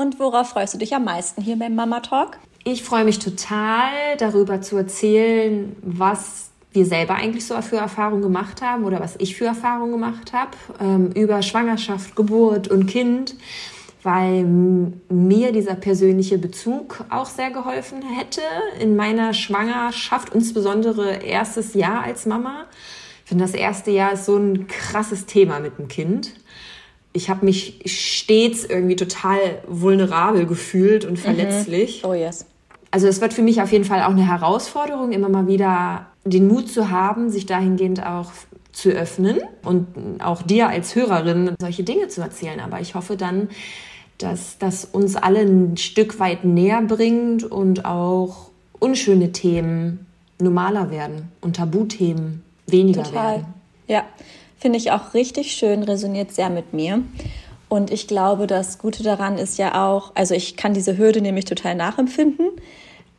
Und worauf freust du dich am meisten hier beim Mama Talk? Ich freue mich total darüber zu erzählen, was wir selber eigentlich so für Erfahrungen gemacht haben oder was ich für Erfahrungen gemacht habe ähm, über Schwangerschaft, Geburt und Kind, weil mir dieser persönliche Bezug auch sehr geholfen hätte in meiner Schwangerschaft, insbesondere erstes Jahr als Mama. Ich finde, das erste Jahr ist so ein krasses Thema mit dem Kind ich habe mich stets irgendwie total vulnerabel gefühlt und mhm. verletzlich. Mhm. Oh yes. Also es wird für mich auf jeden Fall auch eine Herausforderung, immer mal wieder den Mut zu haben, sich dahingehend auch zu öffnen und auch dir als Hörerin solche Dinge zu erzählen. Aber ich hoffe dann, dass das uns alle ein Stück weit näher bringt und auch unschöne Themen normaler werden und Tabuthemen weniger Total. werden. Ja, Finde ich auch richtig schön, resoniert sehr mit mir. Und ich glaube, das Gute daran ist ja auch, also ich kann diese Hürde nämlich total nachempfinden.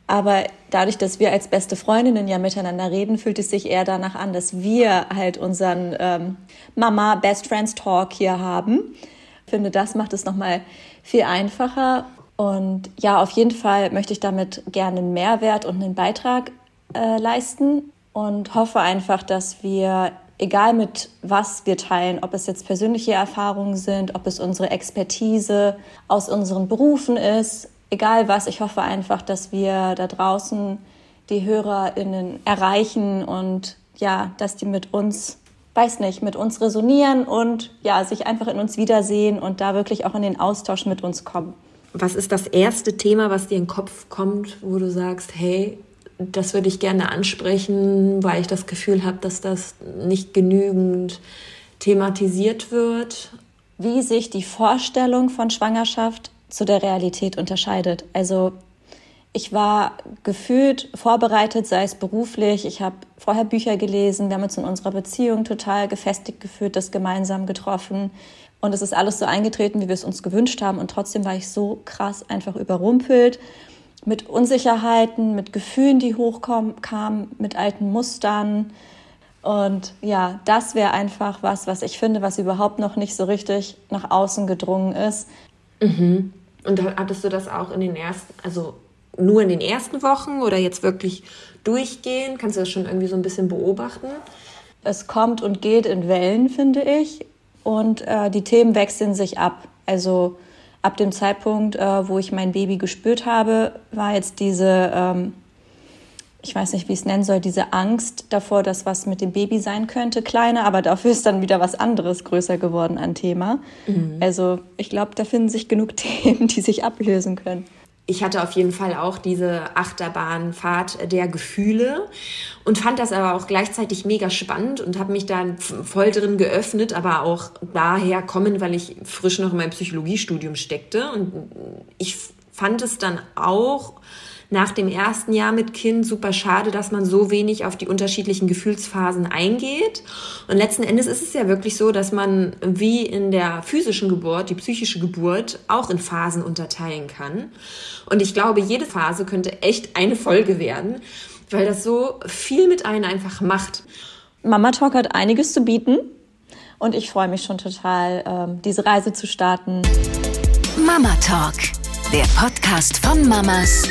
Aber dadurch, dass wir als beste Freundinnen ja miteinander reden, fühlt es sich eher danach an, dass wir halt unseren ähm, Mama Best Friends Talk hier haben. Ich finde, das macht es nochmal viel einfacher. Und ja, auf jeden Fall möchte ich damit gerne einen Mehrwert und einen Beitrag äh, leisten und hoffe einfach, dass wir egal mit was wir teilen, ob es jetzt persönliche Erfahrungen sind, ob es unsere Expertise aus unseren Berufen ist, egal was, ich hoffe einfach, dass wir da draußen die HörerInnen erreichen und ja, dass die mit uns, weiß nicht, mit uns resonieren und ja, sich einfach in uns wiedersehen und da wirklich auch in den Austausch mit uns kommen. Was ist das erste Thema, was dir in den Kopf kommt, wo du sagst, hey, das würde ich gerne ansprechen, weil ich das Gefühl habe, dass das nicht genügend thematisiert wird. Wie sich die Vorstellung von Schwangerschaft zu der Realität unterscheidet. Also ich war gefühlt vorbereitet, sei es beruflich. Ich habe vorher Bücher gelesen. Wir haben uns in unserer Beziehung total gefestigt gefühlt, das gemeinsam getroffen. Und es ist alles so eingetreten, wie wir es uns gewünscht haben. Und trotzdem war ich so krass einfach überrumpelt mit Unsicherheiten, mit Gefühlen, die hochkamen, mit alten Mustern. Und ja, das wäre einfach was, was ich finde, was überhaupt noch nicht so richtig nach außen gedrungen ist. Mhm. Und hattest du das auch in den ersten, also nur in den ersten Wochen oder jetzt wirklich durchgehend? Kannst du das schon irgendwie so ein bisschen beobachten? Es kommt und geht in Wellen, finde ich. Und äh, die Themen wechseln sich ab. Also ab dem Zeitpunkt, äh, wo ich mein Baby gespürt habe, war jetzt diese, ähm, ich weiß nicht, wie ich es nennen soll, diese Angst davor, dass was mit dem Baby sein könnte, kleiner, aber dafür ist dann wieder was anderes größer geworden an Thema. Mhm. Also ich glaube, da finden sich genug Themen, die sich ablösen können ich hatte auf jeden Fall auch diese Achterbahnfahrt der Gefühle und fand das aber auch gleichzeitig mega spannend und habe mich da voll drin geöffnet, aber auch daher kommen, weil ich frisch noch in meinem Psychologiestudium steckte. Und ich fand es dann auch nach dem ersten Jahr mit Kind super schade, dass man so wenig auf die unterschiedlichen Gefühlsphasen eingeht. Und letzten Endes ist es ja wirklich so, dass man wie in der physischen Geburt, die psychische Geburt, auch in Phasen unterteilen kann. Und ich glaube, jede Phase könnte echt eine Folge werden, weil das so viel mit einem einfach macht. Mama Talk hat einiges zu bieten und ich freue mich schon total, ähm, diese Reise zu starten. Mama Talk, der Podcast von Mamas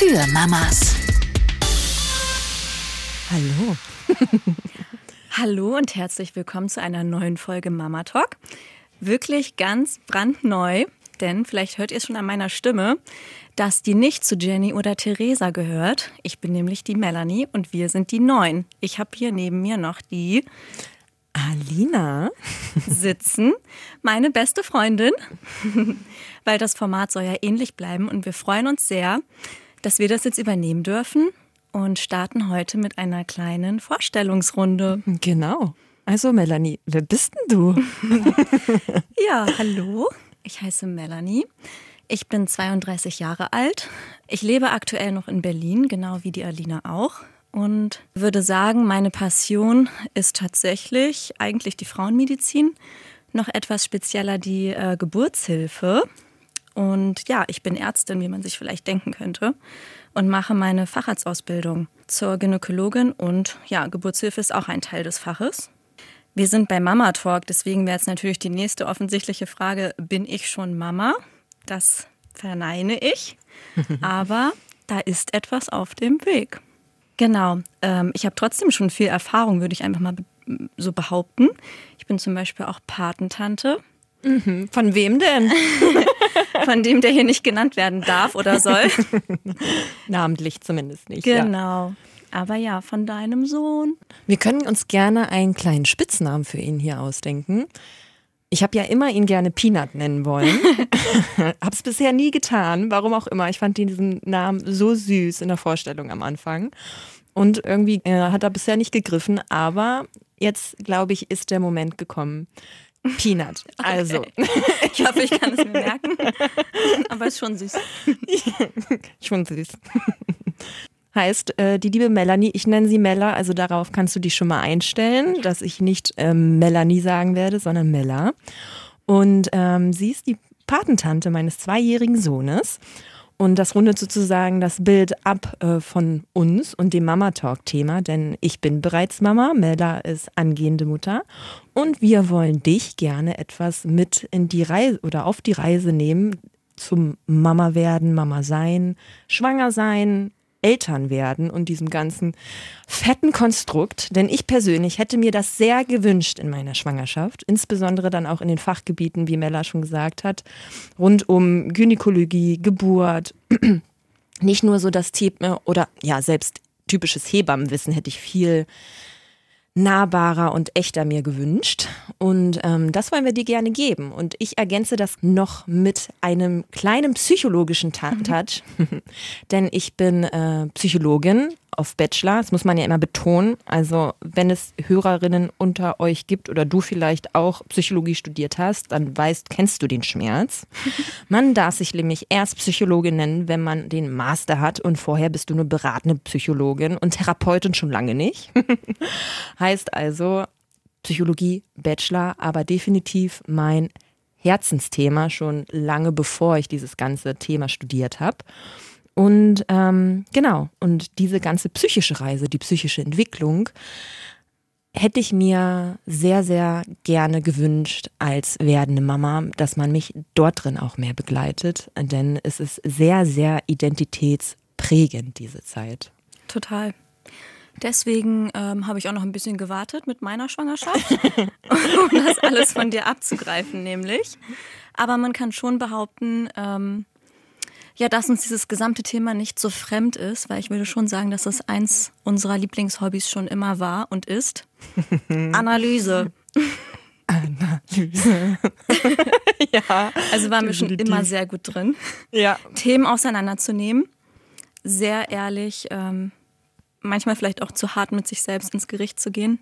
für Mamas. Hallo. Hallo und herzlich willkommen zu einer neuen Folge Mama Talk. Wirklich ganz brandneu, denn vielleicht hört ihr es schon an meiner Stimme, dass die nicht zu Jenny oder Theresa gehört. Ich bin nämlich die Melanie und wir sind die Neun. Ich habe hier neben mir noch die Alina sitzen, meine beste Freundin, weil das Format soll ja ähnlich bleiben und wir freuen uns sehr, dass wir das jetzt übernehmen dürfen und starten heute mit einer kleinen Vorstellungsrunde. Genau. Also Melanie, wer bist denn du? ja, hallo. Ich heiße Melanie. Ich bin 32 Jahre alt. Ich lebe aktuell noch in Berlin, genau wie die Alina auch. Und würde sagen, meine Passion ist tatsächlich eigentlich die Frauenmedizin, noch etwas spezieller die äh, Geburtshilfe. Und ja, ich bin Ärztin, wie man sich vielleicht denken könnte, und mache meine Facharztausbildung zur Gynäkologin und ja, Geburtshilfe ist auch ein Teil des Faches. Wir sind bei Mama Talk, deswegen wäre jetzt natürlich die nächste offensichtliche Frage, bin ich schon Mama? das verneine ich. Aber da ist etwas auf dem Weg. Genau. Ähm, ich habe trotzdem schon viel Erfahrung, würde ich einfach mal so behaupten. Ich bin zum Beispiel auch Patentante. Mhm. Von wem denn? Von dem, der hier nicht genannt werden darf oder soll. Namentlich zumindest nicht. Genau. Ja. Aber ja, von deinem Sohn. Wir können uns gerne einen kleinen Spitznamen für ihn hier ausdenken. Ich habe ja immer ihn gerne Peanut nennen wollen. habe es bisher nie getan, warum auch immer. Ich fand diesen Namen so süß in der Vorstellung am Anfang. Und irgendwie äh, hat er bisher nicht gegriffen, aber jetzt, glaube ich, ist der Moment gekommen. Peanut. Okay. Also. Ich hoffe, ich kann es mir merken. Aber ist schon süß. schon süß. Heißt, äh, die liebe Melanie, ich nenne sie Mella, also darauf kannst du dich schon mal einstellen, dass ich nicht ähm, Melanie sagen werde, sondern Mella. Und ähm, sie ist die Patentante meines zweijährigen Sohnes. Und das rundet sozusagen das Bild ab äh, von uns und dem Mama-Talk-Thema, denn ich bin bereits Mama, Melda ist angehende Mutter und wir wollen dich gerne etwas mit in die Reise oder auf die Reise nehmen zum Mama werden, Mama sein, schwanger sein, Eltern werden und diesem ganzen fetten Konstrukt. Denn ich persönlich hätte mir das sehr gewünscht in meiner Schwangerschaft, insbesondere dann auch in den Fachgebieten, wie Mella schon gesagt hat, rund um Gynäkologie, Geburt. Nicht nur so das Thema oder ja, selbst typisches Hebammenwissen hätte ich viel nahbarer und echter mir gewünscht. Und ähm, das wollen wir dir gerne geben. Und ich ergänze das noch mit einem kleinen psychologischen mhm. Touch, denn ich bin äh, Psychologin auf Bachelor. Das muss man ja immer betonen. Also wenn es Hörerinnen unter euch gibt oder du vielleicht auch Psychologie studiert hast, dann weißt, kennst du den Schmerz. Man darf sich nämlich erst Psychologin nennen, wenn man den Master hat und vorher bist du nur beratende Psychologin und Therapeutin schon lange nicht. heißt also Psychologie, Bachelor, aber definitiv mein Herzensthema schon lange bevor ich dieses ganze Thema studiert habe. Und ähm, genau, und diese ganze psychische Reise, die psychische Entwicklung, hätte ich mir sehr, sehr gerne gewünscht als werdende Mama, dass man mich dort drin auch mehr begleitet, denn es ist sehr, sehr identitätsprägend, diese Zeit. Total. Deswegen ähm, habe ich auch noch ein bisschen gewartet mit meiner Schwangerschaft, um das alles von dir abzugreifen, nämlich. Aber man kann schon behaupten, ähm, ja, dass uns dieses gesamte Thema nicht so fremd ist, weil ich würde schon sagen, dass das eins unserer Lieblingshobbys schon immer war und ist. Analyse. Analyse. ja. Also waren wir schon immer sehr gut drin. Ja. Themen auseinanderzunehmen. Sehr ehrlich, ähm, manchmal vielleicht auch zu hart mit sich selbst ins Gericht zu gehen.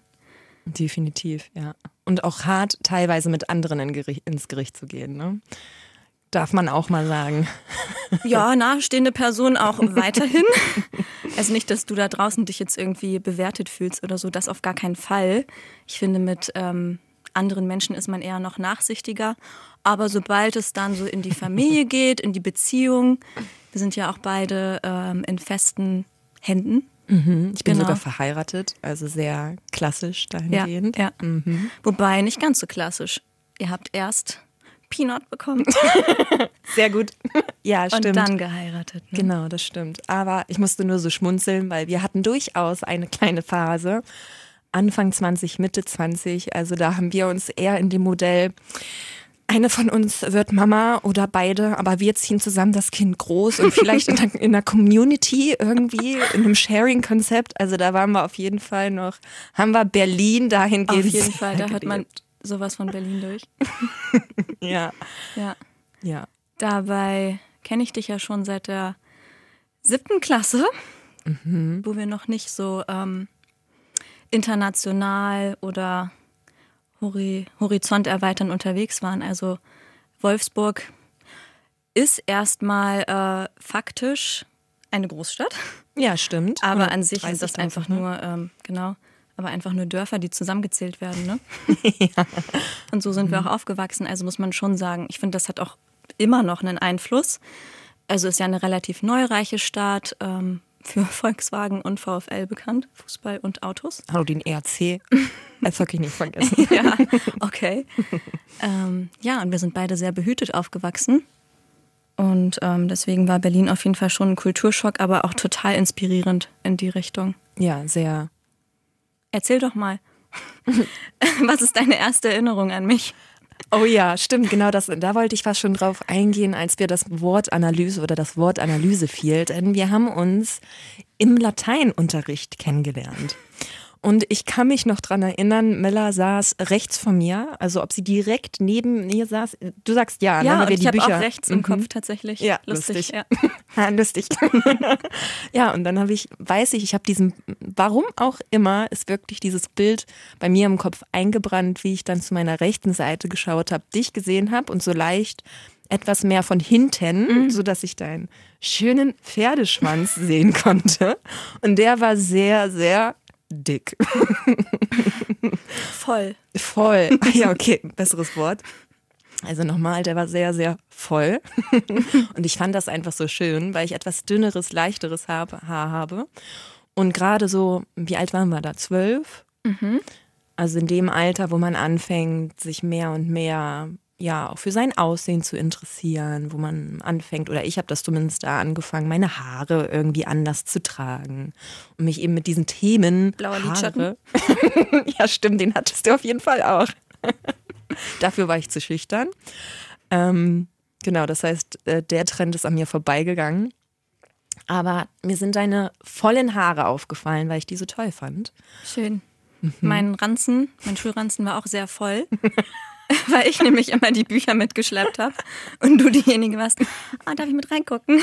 Definitiv, ja. Und auch hart teilweise mit anderen in Gericht, ins Gericht zu gehen. Ne? Darf man auch mal sagen. Ja, nahestehende Person auch weiterhin. Also nicht, dass du da draußen dich jetzt irgendwie bewertet fühlst oder so, das auf gar keinen Fall. Ich finde, mit ähm, anderen Menschen ist man eher noch nachsichtiger. Aber sobald es dann so in die Familie geht, in die Beziehung, wir sind ja auch beide ähm, in festen Händen. Mhm, ich bin genau. sogar verheiratet, also sehr klassisch dahingehend. Ja, ja. Mhm. Wobei nicht ganz so klassisch. Ihr habt erst Peanut bekommen. Sehr gut. Ja, stimmt. Und dann geheiratet. Ne? Genau, das stimmt. Aber ich musste nur so schmunzeln, weil wir hatten durchaus eine kleine Phase. Anfang 20, Mitte 20. Also da haben wir uns eher in dem Modell, eine von uns wird Mama oder beide, aber wir ziehen zusammen das Kind groß und vielleicht in der, in der Community irgendwie, in einem Sharing-Konzept. Also da waren wir auf jeden Fall noch, haben wir Berlin dahingehend. Auf jeden Fall, da hat man sowas von Berlin durch. ja. Ja. Ja. Dabei kenne ich dich ja schon seit der siebten Klasse, mhm. wo wir noch nicht so ähm, international oder Hori Horizont erweitern unterwegs waren. Also Wolfsburg ist erstmal äh, faktisch eine Großstadt. Ja, stimmt. Aber an sich ist das einfach ne? nur, ähm, genau, aber einfach nur Dörfer, die zusammengezählt werden. Ne? ja. Und so sind mhm. wir auch aufgewachsen. Also muss man schon sagen, ich finde, das hat auch immer noch einen Einfluss. Also ist ja eine relativ neureiche Stadt, ähm, für Volkswagen und VfL bekannt, Fußball und Autos. Hallo, den ERC. Das habe ich nicht vergessen. ja, okay. ähm, ja, und wir sind beide sehr behütet aufgewachsen. Und ähm, deswegen war Berlin auf jeden Fall schon ein Kulturschock, aber auch total inspirierend in die Richtung. Ja, sehr. Erzähl doch mal. Was ist deine erste Erinnerung an mich? Oh ja, stimmt, genau das. Da wollte ich fast schon drauf eingehen, als wir das Wort Analyse oder das Wort Analyse fiel. Denn wir haben uns im Lateinunterricht kennengelernt. Und ich kann mich noch dran erinnern, Mella saß rechts von mir, also ob sie direkt neben mir saß. Du sagst ja, ja ne, weil wir die ich Bücher auch rechts im mhm. Kopf tatsächlich. Ja, lustig. lustig. Ja. lustig. ja, und dann habe ich, weiß ich, ich habe diesen, warum auch immer, ist wirklich dieses Bild bei mir im Kopf eingebrannt, wie ich dann zu meiner rechten Seite geschaut habe, dich gesehen habe und so leicht etwas mehr von hinten, mhm. so dass ich deinen schönen Pferdeschwanz sehen konnte. Und der war sehr, sehr dick. Voll. Voll. Ah, ja, okay, besseres Wort. Also nochmal, der war sehr, sehr voll. Und ich fand das einfach so schön, weil ich etwas dünneres, leichteres Haar habe. Und gerade so, wie alt waren wir da? Zwölf? Mhm. Also in dem Alter, wo man anfängt, sich mehr und mehr ja auch für sein Aussehen zu interessieren, wo man anfängt, oder ich habe das zumindest da angefangen, meine Haare irgendwie anders zu tragen und mich eben mit diesen Themen. Blauer Lidschatten. ja, stimmt, den hattest du auf jeden Fall auch. Dafür war ich zu schüchtern. Ähm, genau, das heißt, äh, der Trend ist an mir vorbeigegangen. Aber mir sind deine vollen Haare aufgefallen, weil ich die so toll fand. Schön. Mhm. Mein Ranzen, mein Schulranzen war auch sehr voll. weil ich nämlich immer die Bücher mitgeschleppt habe und du diejenige warst, ah, darf ich mit reingucken?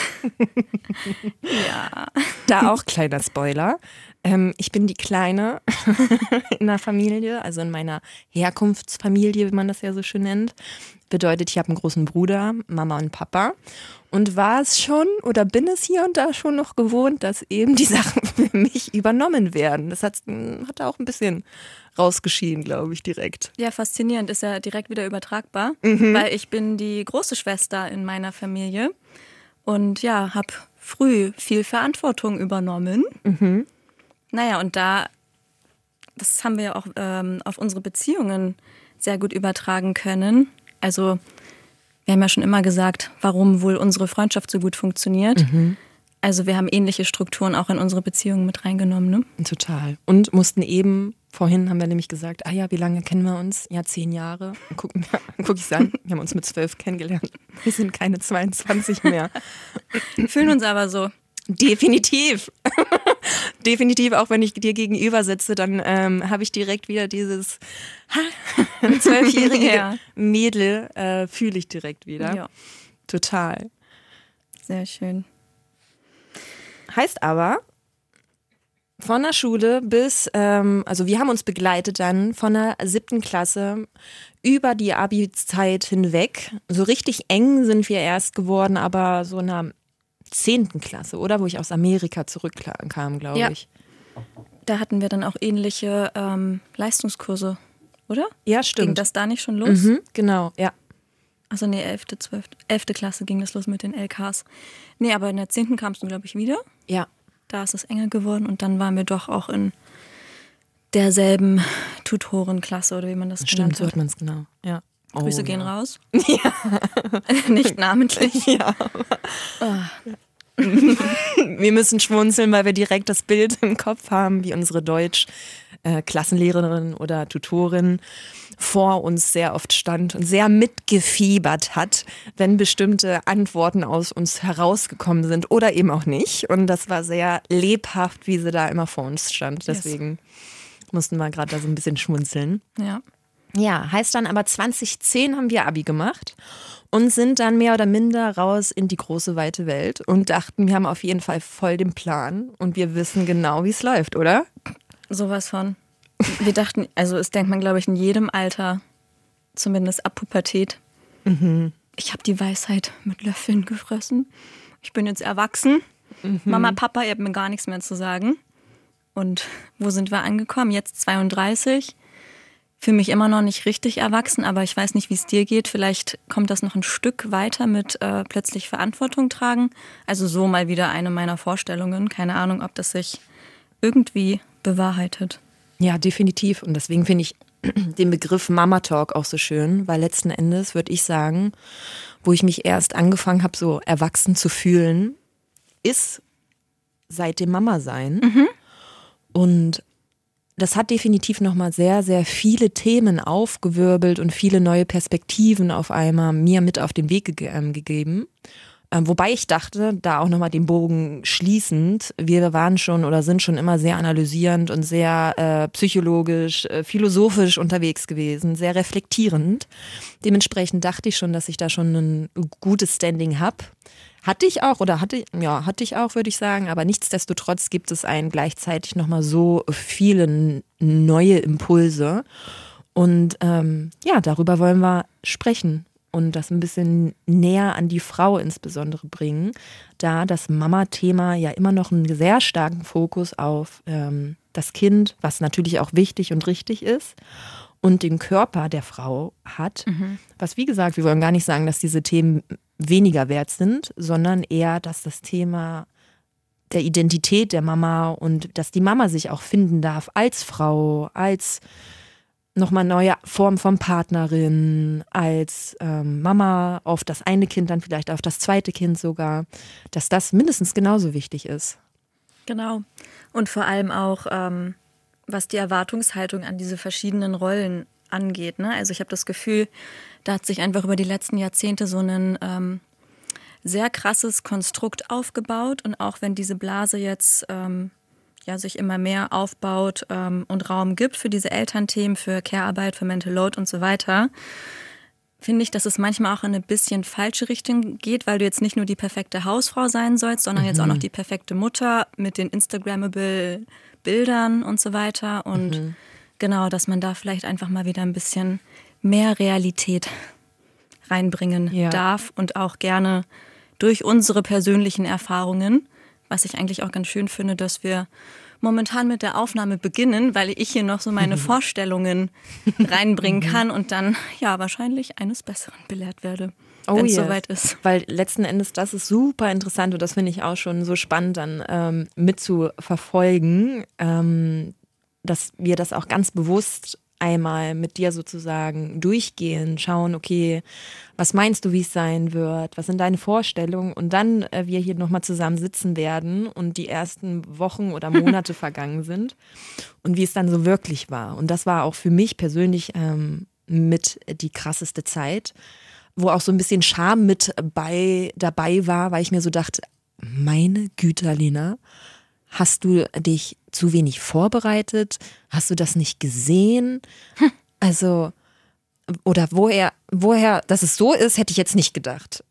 ja. Da auch kleiner Spoiler. Ähm, ich bin die Kleine in der Familie, also in meiner Herkunftsfamilie, wie man das ja so schön nennt. Bedeutet, ich habe einen großen Bruder, Mama und Papa. Und war es schon oder bin es hier und da schon noch gewohnt, dass eben die Sachen für mich übernommen werden. Das hat, hat auch ein bisschen rausgeschieden, glaube ich, direkt. Ja, faszinierend, ist ja direkt wieder übertragbar, mhm. weil ich bin die große Schwester in meiner Familie und ja, habe früh viel Verantwortung übernommen. Mhm. Naja, und da, das haben wir auch ähm, auf unsere Beziehungen sehr gut übertragen können. Also, wir haben ja schon immer gesagt, warum wohl unsere Freundschaft so gut funktioniert. Mhm. Also wir haben ähnliche Strukturen auch in unsere Beziehungen mit reingenommen. Ne? Total. Und mussten eben, vorhin haben wir nämlich gesagt, ah ja, wie lange kennen wir uns? Ja, zehn Jahre. Und guck, guck ich an, wir haben uns mit zwölf kennengelernt. Wir sind keine 22 mehr. Fühlen uns aber so. Definitiv. Definitiv, auch wenn ich dir gegenüber sitze, dann ähm, habe ich direkt wieder dieses zwölfjährige ja. Mädel, äh, fühle ich direkt wieder. Ja. Total. Sehr schön. Heißt aber, von der Schule bis, ähm, also wir haben uns begleitet dann von der siebten Klasse über die Abi-Zeit hinweg. So richtig eng sind wir erst geworden, aber so in der zehnten Klasse, oder? Wo ich aus Amerika zurückkam, glaube ja. ich. Da hatten wir dann auch ähnliche ähm, Leistungskurse, oder? Ja, stimmt. Ging das da nicht schon los? Mhm, genau, ja. Also nee, 11., 12., 11. Klasse ging das los mit den LKs. Nee, aber in der 10. kamst du, glaube ich, wieder. Ja. Da ist es enger geworden und dann waren wir doch auch in derselben Tutorenklasse oder wie man das Stimmt, genannt hat. so hat man es genau. Ja. Grüße oh, gehen ja. raus. Ja. Nicht namentlich. Ja. Oh. wir müssen schmunzeln, weil wir direkt das Bild im Kopf haben, wie unsere Deutsch-Klassenlehrerin äh, oder Tutorin vor uns sehr oft stand und sehr mitgefiebert hat, wenn bestimmte Antworten aus uns herausgekommen sind oder eben auch nicht. Und das war sehr lebhaft, wie sie da immer vor uns stand. Deswegen yes. mussten wir gerade da so ein bisschen schmunzeln. Ja. Ja, heißt dann aber 2010 haben wir Abi gemacht und sind dann mehr oder minder raus in die große weite Welt und dachten, wir haben auf jeden Fall voll den Plan und wir wissen genau, wie es läuft, oder? Sowas von. Wir dachten, also es denkt man, glaube ich, in jedem Alter, zumindest ab Pubertät. Mhm. Ich habe die Weisheit mit Löffeln gefressen. Ich bin jetzt erwachsen. Mhm. Mama, Papa, ihr habt mir gar nichts mehr zu sagen. Und wo sind wir angekommen? Jetzt 32 fühle mich immer noch nicht richtig erwachsen, aber ich weiß nicht, wie es dir geht. Vielleicht kommt das noch ein Stück weiter mit äh, plötzlich Verantwortung tragen. Also so mal wieder eine meiner Vorstellungen. Keine Ahnung, ob das sich irgendwie bewahrheitet. Ja, definitiv. Und deswegen finde ich den Begriff Mama Talk auch so schön, weil letzten Endes würde ich sagen, wo ich mich erst angefangen habe, so erwachsen zu fühlen, ist seit dem Mama sein. Mhm. Und das hat definitiv nochmal sehr, sehr viele Themen aufgewirbelt und viele neue Perspektiven auf einmal mir mit auf den Weg ge ähm, gegeben. Ähm, wobei ich dachte, da auch nochmal den Bogen schließend, wir waren schon oder sind schon immer sehr analysierend und sehr äh, psychologisch, äh, philosophisch unterwegs gewesen, sehr reflektierend. Dementsprechend dachte ich schon, dass ich da schon ein gutes Standing habe. Hatte ich auch oder hatte, ja, hatte ich auch, würde ich sagen. Aber nichtsdestotrotz gibt es einen gleichzeitig nochmal so viele neue Impulse. Und ähm, ja, darüber wollen wir sprechen und das ein bisschen näher an die Frau insbesondere bringen, da das Mama-Thema ja immer noch einen sehr starken Fokus auf ähm, das Kind, was natürlich auch wichtig und richtig ist, und den Körper der Frau hat. Mhm. Was, wie gesagt, wir wollen gar nicht sagen, dass diese Themen weniger wert sind, sondern eher, dass das Thema der Identität der Mama und dass die Mama sich auch finden darf als Frau, als nochmal neue Form von Partnerin, als ähm, Mama auf das eine Kind, dann vielleicht auf das zweite Kind sogar, dass das mindestens genauso wichtig ist. Genau. Und vor allem auch, ähm, was die Erwartungshaltung an diese verschiedenen Rollen angeht. Ne? Also ich habe das Gefühl, da hat sich einfach über die letzten Jahrzehnte so ein ähm, sehr krasses Konstrukt aufgebaut. Und auch wenn diese Blase jetzt ähm, ja, sich immer mehr aufbaut ähm, und Raum gibt für diese Elternthemen, für Care-Arbeit, für Mental Load und so weiter, finde ich, dass es manchmal auch in eine bisschen falsche Richtung geht, weil du jetzt nicht nur die perfekte Hausfrau sein sollst, sondern mhm. jetzt auch noch mhm. die perfekte Mutter mit den Instagrammable Bildern und so weiter. Und mhm. genau, dass man da vielleicht einfach mal wieder ein bisschen mehr Realität reinbringen ja. darf und auch gerne durch unsere persönlichen Erfahrungen, was ich eigentlich auch ganz schön finde, dass wir momentan mit der Aufnahme beginnen, weil ich hier noch so meine Vorstellungen reinbringen mhm. kann und dann ja wahrscheinlich eines Besseren belehrt werde. Oh wenn es yes. soweit ist. Weil letzten Endes, das ist super interessant und das finde ich auch schon so spannend dann ähm, mitzuverfolgen, ähm, dass wir das auch ganz bewusst einmal mit dir sozusagen durchgehen, schauen, okay, was meinst du, wie es sein wird, was sind deine Vorstellungen und dann äh, wir hier nochmal zusammen sitzen werden und die ersten Wochen oder Monate vergangen sind und wie es dann so wirklich war. Und das war auch für mich persönlich ähm, mit die krasseste Zeit, wo auch so ein bisschen Scham mit bei, dabei war, weil ich mir so dachte, meine Güte, Lena, hast du dich zu wenig vorbereitet? Hast du das nicht gesehen? Hm. Also, oder woher, woher, dass es so ist, hätte ich jetzt nicht gedacht.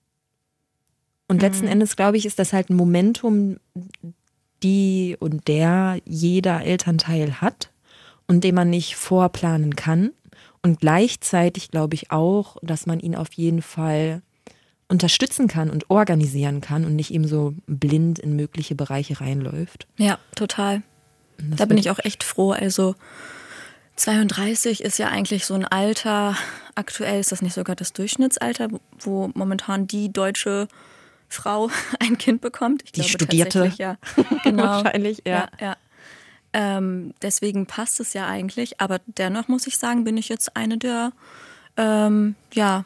Und letzten mhm. Endes, glaube ich, ist das halt ein Momentum, die und der jeder Elternteil hat und den man nicht vorplanen kann. Und gleichzeitig glaube ich auch, dass man ihn auf jeden Fall unterstützen kann und organisieren kann und nicht eben so blind in mögliche Bereiche reinläuft. Ja, total. Da bin ich auch echt froh. Also 32 ist ja eigentlich so ein Alter, aktuell ist das nicht sogar das Durchschnittsalter, wo momentan die deutsche Frau ein Kind bekommt. Ich die glaube, studierte. Ja, genau. Wahrscheinlich, ja. ja, ja. Ähm, deswegen passt es ja eigentlich. Aber dennoch muss ich sagen, bin ich jetzt eine der, ähm, ja,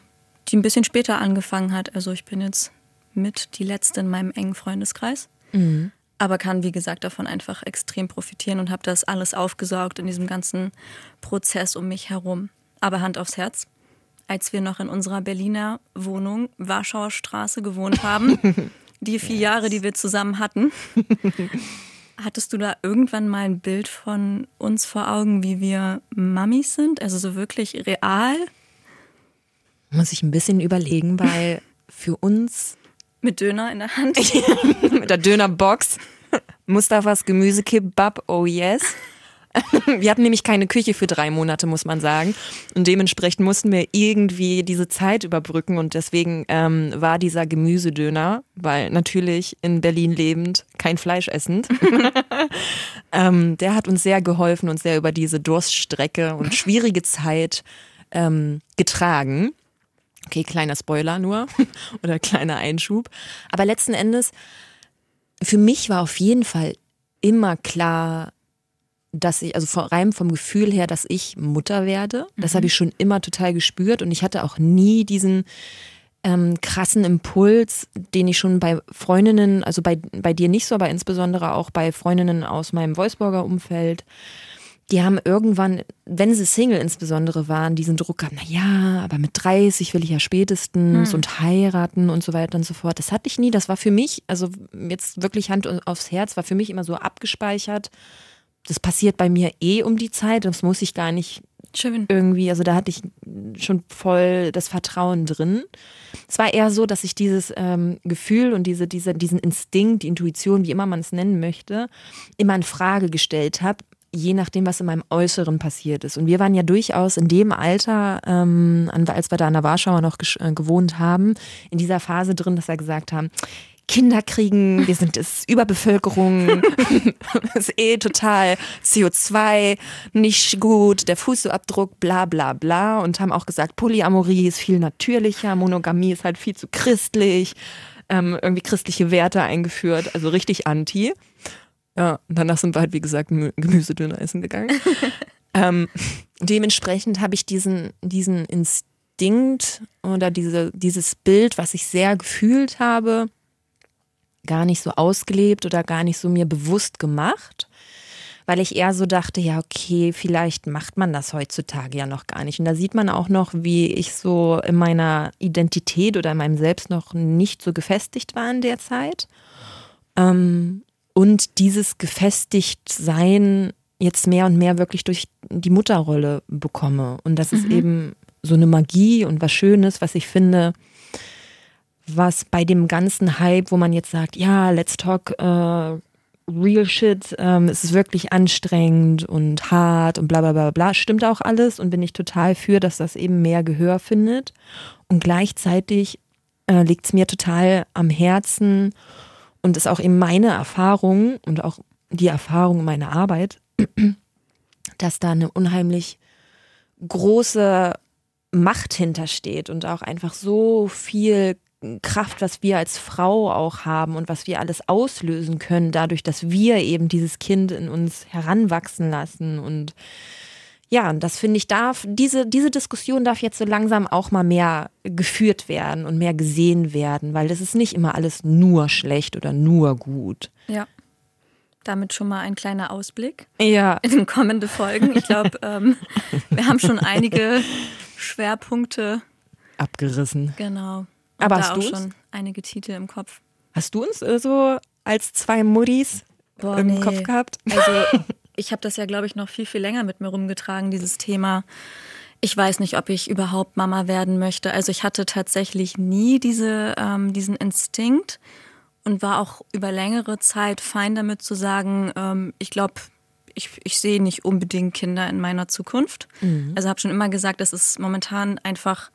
die ein bisschen später angefangen hat. Also ich bin jetzt mit die letzte in meinem engen Freundeskreis. Mhm aber kann, wie gesagt, davon einfach extrem profitieren und habe das alles aufgesaugt in diesem ganzen Prozess um mich herum. Aber Hand aufs Herz, als wir noch in unserer Berliner Wohnung, Warschauer Straße, gewohnt haben, die vier yes. Jahre, die wir zusammen hatten, hattest du da irgendwann mal ein Bild von uns vor Augen, wie wir Mamis sind? Also so wirklich real? Muss ich ein bisschen überlegen, weil für uns mit Döner in der Hand. Mit der Dönerbox. Mustafas Gemüsekebab, oh yes. Wir hatten nämlich keine Küche für drei Monate, muss man sagen. Und dementsprechend mussten wir irgendwie diese Zeit überbrücken. Und deswegen ähm, war dieser Gemüsedöner, weil natürlich in Berlin lebend, kein Fleisch essend. ähm, der hat uns sehr geholfen und sehr über diese Durststrecke und schwierige Zeit ähm, getragen. Okay, kleiner Spoiler nur oder kleiner Einschub. Aber letzten Endes, für mich war auf jeden Fall immer klar, dass ich, also vor rein vom Gefühl her, dass ich Mutter werde. Das habe ich schon immer total gespürt und ich hatte auch nie diesen ähm, krassen Impuls, den ich schon bei Freundinnen, also bei, bei dir nicht so, aber insbesondere auch bei Freundinnen aus meinem Wolfsburger Umfeld, die haben irgendwann, wenn sie Single insbesondere waren, diesen Druck gehabt, na ja, aber mit 30 will ich ja spätestens Hm. und heiraten und so weiter und so fort. Das hatte ich nie. Das war für mich, also jetzt wirklich Hand aufs Herz, war für mich immer so abgespeichert. Das passiert bei mir eh um die Zeit. Das muss ich gar nicht Schön. irgendwie, also da hatte ich schon voll das Vertrauen drin. Es war eher so, dass ich dieses ähm, Gefühl und diese, diese, diesen Instinkt, die Intuition, wie immer man es nennen möchte, immer in Frage gestellt habe, je nachdem, was in meinem Äußeren passiert ist. Und wir waren ja durchaus in dem Alter, ähm, als wir da an der Warschauer noch äh, gewohnt haben, in dieser Phase drin, dass wir gesagt haben, Kinder kriegen, wir sind es Überbevölkerung, ist eh total CO2 nicht gut, der Fußabdruck, bla bla bla und haben auch gesagt, Polyamorie ist viel natürlicher, Monogamie ist halt viel zu christlich, ähm, irgendwie christliche Werte eingeführt, also richtig anti. Ja, und danach sind wir halt, wie gesagt, Mü- Gemüsedöner essen gegangen. ähm, dementsprechend habe ich diesen, diesen Instinkt oder diese, dieses Bild, was ich sehr gefühlt habe, gar nicht so ausgelebt oder gar nicht so mir bewusst gemacht, weil ich eher so dachte, ja, okay, vielleicht macht man das heutzutage ja noch gar nicht. Und da sieht man auch noch, wie ich so in meiner Identität oder in meinem Selbst noch nicht so gefestigt war in der Zeit. Ähm, und dieses Gefestigtsein jetzt mehr und mehr wirklich durch die Mutterrolle bekomme. Und das ist eben so eine Magie und was Schönes, was ich finde, was bei dem ganzen Hype, wo man jetzt sagt, ja, let's talk äh, real shit, ähm, es ist wirklich anstrengend und hart und bla bla bla bla, stimmt auch alles und bin ich total für, dass das eben mehr Gehör findet. Und gleichzeitig äh, liegt es mir total am Herzen und ist auch eben meine Erfahrung und auch die Erfahrung meiner Arbeit, dass da eine unheimlich große Macht hintersteht und auch einfach so viel Kraft, was wir als Frau auch haben und was wir alles auslösen können, dadurch, dass wir eben dieses Kind in uns heranwachsen lassen. Und ja, und das finde ich darf, diese, diese Diskussion darf jetzt so langsam auch mal mehr geführt werden und mehr gesehen werden, weil das ist nicht immer alles nur schlecht oder nur gut. Ja. Damit schon mal ein kleiner Ausblick Ja, in kommende Folgen. Ich glaube, ähm, wir haben schon einige Schwerpunkte. abgerissen. Genau. Und Aber hast auch du's? schon einige Titel im Kopf. Hast du uns äh, so als zwei Muddies Boah, im nee. Kopf gehabt? Also ich habe das ja, glaube ich, noch viel, viel länger mit mir rumgetragen, dieses Thema. Ich weiß nicht, ob ich überhaupt Mama werden möchte. Also ich hatte tatsächlich nie diese, ähm, diesen Instinkt und war auch über längere Zeit fein damit zu sagen, ähm, ich glaube, ich, ich sehe nicht unbedingt Kinder in meiner Zukunft. Also habe schon immer gesagt, das ist momentan einfach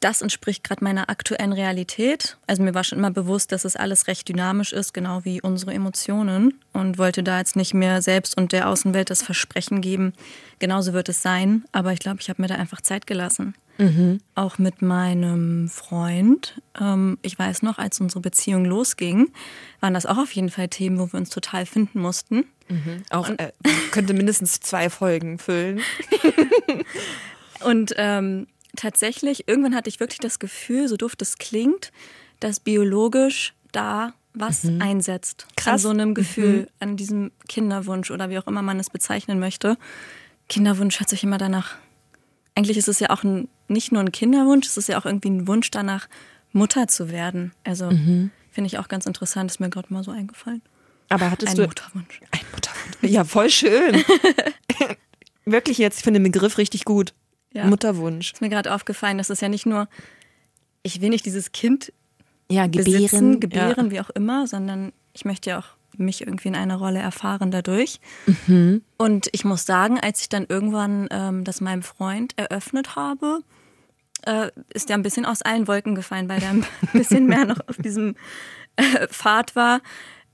das entspricht gerade meiner aktuellen Realität. Also mir war schon immer bewusst, dass es alles recht dynamisch ist, genau wie unsere Emotionen. Und wollte da jetzt nicht mehr selbst und der Außenwelt das Versprechen geben, genauso wird es sein. Aber ich glaube, ich habe mir da einfach Zeit gelassen. Auch mit meinem Freund. Ähm, ich weiß noch, als unsere Beziehung losging, waren das auch auf jeden Fall Themen, wo wir uns total finden mussten. Auch äh, könnte mindestens zwei Folgen füllen. Und ähm, tatsächlich, irgendwann hatte ich wirklich das Gefühl, so doof das klingt, dass biologisch da was einsetzt. An Krass. so einem Gefühl, an diesem Kinderwunsch oder wie auch immer man es bezeichnen möchte. Kinderwunsch hört sich immer danach. Eigentlich ist es ja auch ein, nicht nur ein Kinderwunsch, es ist ja auch irgendwie ein Wunsch danach, Mutter zu werden. Also finde ich auch ganz interessant, ist mir gerade mal so eingefallen. Aber hattest Ein du Mutterwunsch. ein Mutterwunsch? Ja, voll schön. Wirklich jetzt, ich finde den Begriff richtig gut. Ja. Mutterwunsch. Ist mir gerade aufgefallen, dass es ja nicht nur, ich will nicht dieses Kind Ja, besitzen, gebären. gebären, wie auch immer, sondern ich möchte ja auch mich irgendwie in einer Rolle erfahren dadurch. Mhm. Und ich muss sagen, als ich dann irgendwann ähm, das meinem Freund eröffnet habe, äh, ist der ein bisschen aus allen Wolken gefallen, weil der ein bisschen mehr noch auf diesem äh, Pfad war.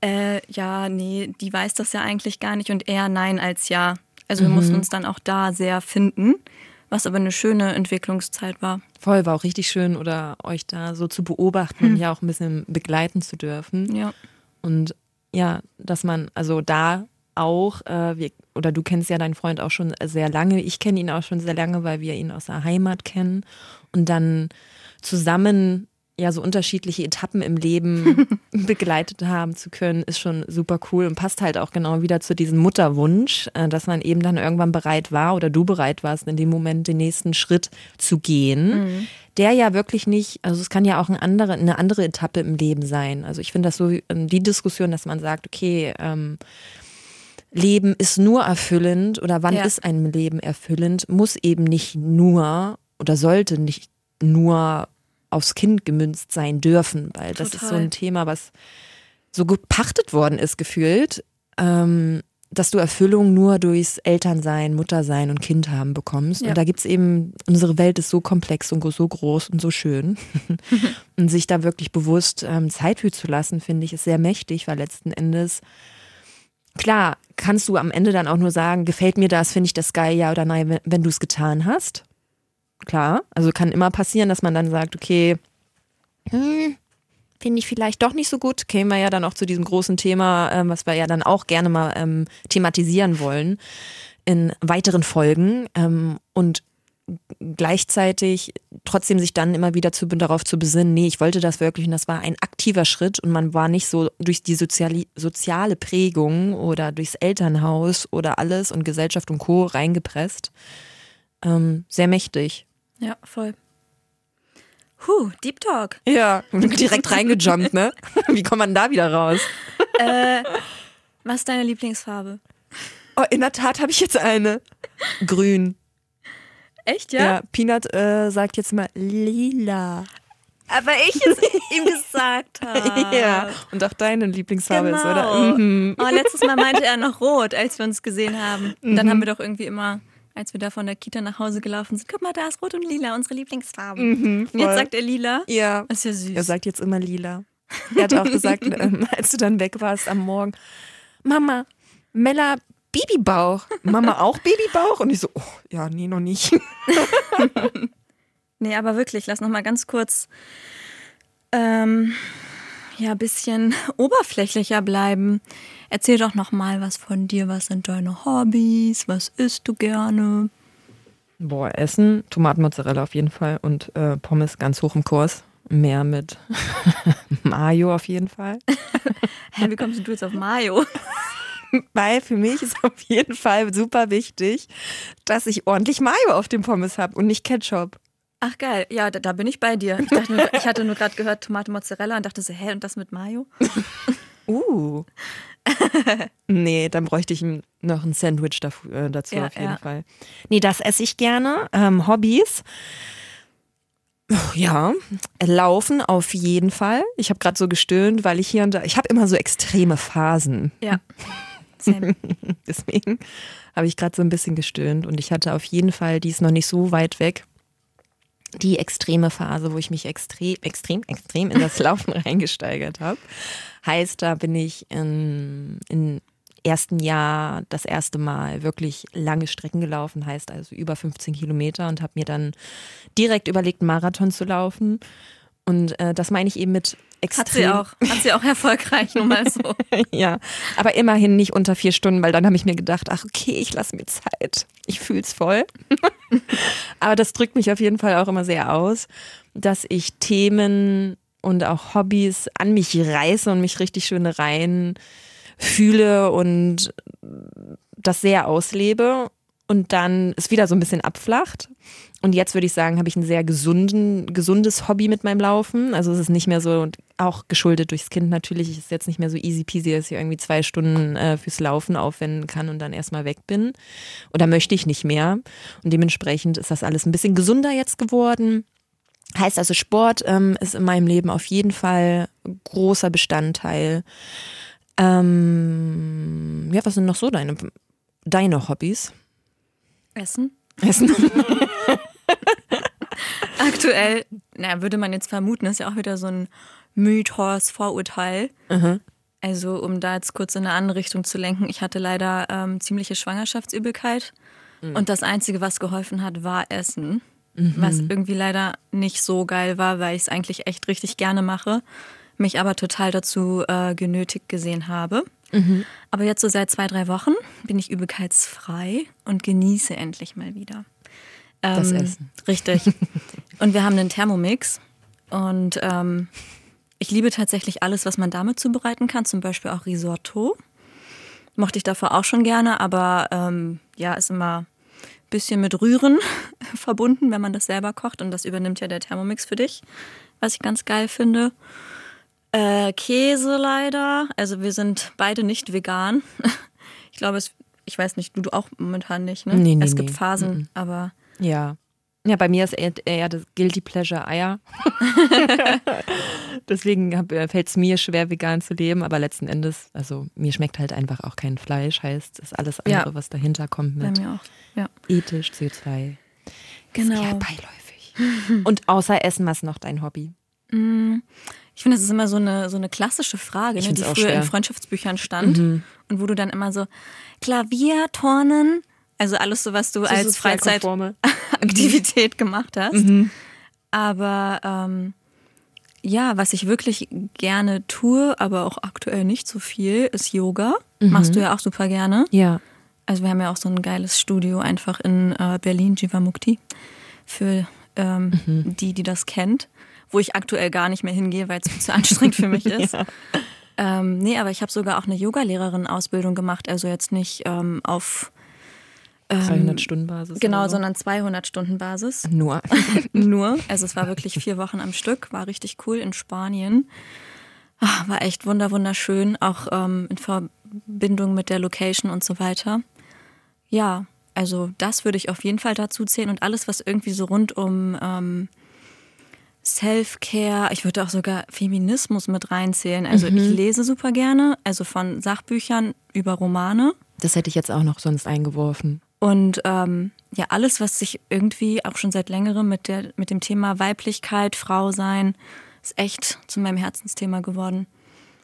Äh, ja, nee, die weiß das ja eigentlich gar nicht und eher nein als ja. Also wir Mhm. mussten uns dann auch da sehr finden, was aber eine schöne Entwicklungszeit war. Voll, war auch richtig schön, oder euch da so zu beobachten und ja auch ein bisschen begleiten zu dürfen. Ja. Und ja, dass man, also da auch, äh, wir, oder du kennst ja deinen Freund auch schon sehr lange. Ich kenne ihn auch schon sehr lange, weil wir ihn aus der Heimat kennen. Und dann zusammen ja so unterschiedliche Etappen im Leben begleitet haben zu können, ist schon super cool und passt halt auch genau wieder zu diesem Mutterwunsch, äh, dass man eben dann irgendwann bereit war oder du bereit warst, in dem Moment den nächsten Schritt zu gehen, mhm. der ja wirklich nicht, also es kann ja auch eine andere, eine andere Etappe im Leben sein. Also ich finde das so ähm, die Diskussion, dass man sagt, okay, ähm, Leben ist nur erfüllend oder wann ja. ist ein Leben erfüllend, muss eben nicht nur oder sollte nicht nur aufs Kind gemünzt sein dürfen, weil das Total. ist so ein Thema, was so gepachtet worden ist, gefühlt, ähm, dass du Erfüllung nur durchs Elternsein, Muttersein und Kind haben bekommst. Ja. Und da gibt es eben, unsere Welt ist so komplex und so groß und so schön. und sich da wirklich bewusst ähm, Zeit für zu lassen, finde ich, ist sehr mächtig, weil letzten Endes, klar, kannst du am Ende dann auch nur sagen, gefällt mir das, finde ich das geil, ja oder nein, wenn, wenn du es getan hast klar. Also kann immer passieren, dass man dann sagt, okay, hm, finde ich vielleicht doch nicht so gut. Kämen wir ja dann auch zu diesem großen Thema, ähm, was wir ja dann auch gerne mal ähm, thematisieren wollen in weiteren Folgen. Ähm, und gleichzeitig trotzdem sich dann immer wieder zu, darauf zu besinnen, nee, ich wollte das wirklich und das war ein aktiver Schritt und man war nicht so durch die soziale, soziale Prägung oder durchs Elternhaus oder alles und Gesellschaft und Co. reingepresst. Ähm, sehr mächtig. Ja, voll. Huh, Deep Talk. Ja, direkt reingejumpt, ne? Wie kommt man da wieder raus? Äh, was ist deine Lieblingsfarbe? Oh, in der Tat habe ich jetzt eine. Grün. Echt, ja? Ja, Peanut äh, sagt jetzt mal lila. Aber ich es ihm gesagt habe. Ja, und auch deine Lieblingsfarbe genau. ist, oder? Mhm. Oh, letztes Mal meinte er noch rot, als wir uns gesehen haben. Und dann mhm. haben wir doch irgendwie immer als wir da von der Kita nach Hause gelaufen sind. Guck mal, da ist Rot und Lila, unsere Lieblingsfarben. Mhm, jetzt sagt er Lila. Ja. Das ist ja süß. Er sagt jetzt immer Lila. Er hat auch gesagt, ähm, als du dann weg warst am Morgen, Mama, Mella Babybauch. Mama auch Babybauch? Und ich so, oh, ja, nee, noch nicht. nee, aber wirklich, lass noch mal ganz kurz ähm, ja, ein bisschen oberflächlicher bleiben. Erzähl doch noch mal was von dir. Was sind deine Hobbys? Was isst du gerne? Boah, Essen, Tomatenmozzarella auf jeden Fall und äh, Pommes ganz hoch im Kurs. Mehr mit Mayo auf jeden Fall. Hä, wie kommst du jetzt auf Mayo? Weil für mich ist auf jeden Fall super wichtig, dass ich ordentlich Mayo auf dem Pommes habe und nicht Ketchup. Ach geil, ja, da, da bin ich bei dir. Ich, dachte, ich hatte nur gerade gehört Tomate Mozzarella und dachte so, hä, und das mit Mayo? uh. nee, dann bräuchte ich noch ein Sandwich dafür, äh, dazu ja, auf jeden ja. Fall. Nee, das esse ich gerne. Ähm, Hobbys. Ja, laufen auf jeden Fall. Ich habe gerade so gestöhnt, weil ich hier und da, ich habe immer so extreme Phasen. Ja. Deswegen habe ich gerade so ein bisschen gestöhnt und ich hatte auf jeden Fall, die ist noch nicht so weit weg, die extreme Phase, wo ich mich extrem, extrem, extrem in das Laufen reingesteigert habe. Heißt, da bin ich in, im ersten Jahr das erste Mal wirklich lange Strecken gelaufen, heißt also über 15 Kilometer und habe mir dann direkt überlegt, einen Marathon zu laufen. Und äh, das meine ich eben mit extrem. Hat sie auch, hat sie auch erfolgreich, nur mal so. ja, aber immerhin nicht unter vier Stunden, weil dann habe ich mir gedacht, ach okay, ich lasse mir Zeit. Ich fühle es voll. aber das drückt mich auf jeden Fall auch immer sehr aus, dass ich Themen und auch Hobbys an mich reiße und mich richtig schön rein fühle und das sehr auslebe und dann es wieder so ein bisschen abflacht. Und jetzt würde ich sagen, habe ich ein sehr gesunden, gesundes Hobby mit meinem Laufen. Also es ist nicht mehr so, auch geschuldet durchs Kind natürlich, ist jetzt nicht mehr so easy peasy, dass ich irgendwie zwei Stunden äh, fürs Laufen aufwenden kann und dann erstmal weg bin. Oder möchte ich nicht mehr. Und dementsprechend ist das alles ein bisschen gesunder jetzt geworden. Heißt also, Sport ähm, ist in meinem Leben auf jeden Fall großer Bestandteil. Ähm, ja, was sind noch so deine, deine Hobbys? Essen. Essen. Aktuell, na, würde man jetzt vermuten, ist ja auch wieder so ein Mythos, Vorurteil. Mhm. Also, um da jetzt kurz in eine andere Richtung zu lenken, ich hatte leider ähm, ziemliche Schwangerschaftsübelkeit. Mhm. Und das Einzige, was geholfen hat, war Essen. Mhm. Was irgendwie leider nicht so geil war, weil ich es eigentlich echt richtig gerne mache. Mich aber total dazu äh, genötigt gesehen habe. Aber jetzt so seit zwei, drei Wochen bin ich übelkeitsfrei und genieße endlich mal wieder. Das Ähm, Essen. Richtig. Und wir haben einen Thermomix. Und ähm, ich liebe tatsächlich alles, was man damit zubereiten kann, zum Beispiel auch Risotto. Mochte ich davor auch schon gerne, aber ähm, ja, ist immer ein bisschen mit Rühren verbunden, wenn man das selber kocht. Und das übernimmt ja der Thermomix für dich, was ich ganz geil finde. Äh, Käse leider. Also wir sind beide nicht vegan. Ich glaube, es, ich weiß nicht, du, du auch momentan nicht, ne? Nee, nee, es gibt nee. Phasen, aber Ja. Ja, bei mir ist eher, eher das Guilty Pleasure Eier. Deswegen fällt es mir schwer, vegan zu leben, aber letzten Endes, also mir schmeckt halt einfach auch kein Fleisch, heißt, ist alles andere, Ja. was dahinter kommt bei mit mir auch. Ja. ethisch, CO2. Genau. Ist eher beiläufig. Und außer Essen, was noch dein Hobby? Ich finde, das ist immer so eine, so eine klassische Frage, ne, die früher schwer. Mhm. in Freundschaftsbüchern stand und wo du dann immer so Klavier, Turnen, also alles so, was du als Freizeitaktivität gemacht hast. Aber ähm, ja, was ich wirklich gerne tue, aber auch aktuell nicht so viel, ist Yoga. Machst du ja auch super gerne. Ja. Also wir haben ja auch so ein geiles Studio einfach in äh, Berlin, Jivamukti, für ähm, die, die das kennt, wo ich aktuell gar nicht mehr hingehe, weil es zu anstrengend für mich ist. Ähm, nee, aber ich habe sogar auch eine Yogalehrerin-Ausbildung gemacht, also jetzt nicht ähm, auf 300 Stunden Basis. genau, oder so. sondern 200 Stunden Basis. Nur. Nur, also es war wirklich vier Wochen am Stück, war richtig cool in Spanien. Ah, War echt wunder wunderschön, auch ähm, in Verbindung mit der Location und so weiter. Ja, also das würde ich auf jeden Fall dazu zählen und alles, was irgendwie so rund um ähm, Self-Care, ich würde auch sogar Feminismus mit reinzählen. Also ich lese super gerne, also von Sachbüchern über Romane. Das hätte ich jetzt auch noch sonst eingeworfen. Und ähm, ja, alles, was sich irgendwie auch schon seit längerem mit, der, mit dem Thema Weiblichkeit, Frau sein, ist echt zu meinem Herzensthema geworden.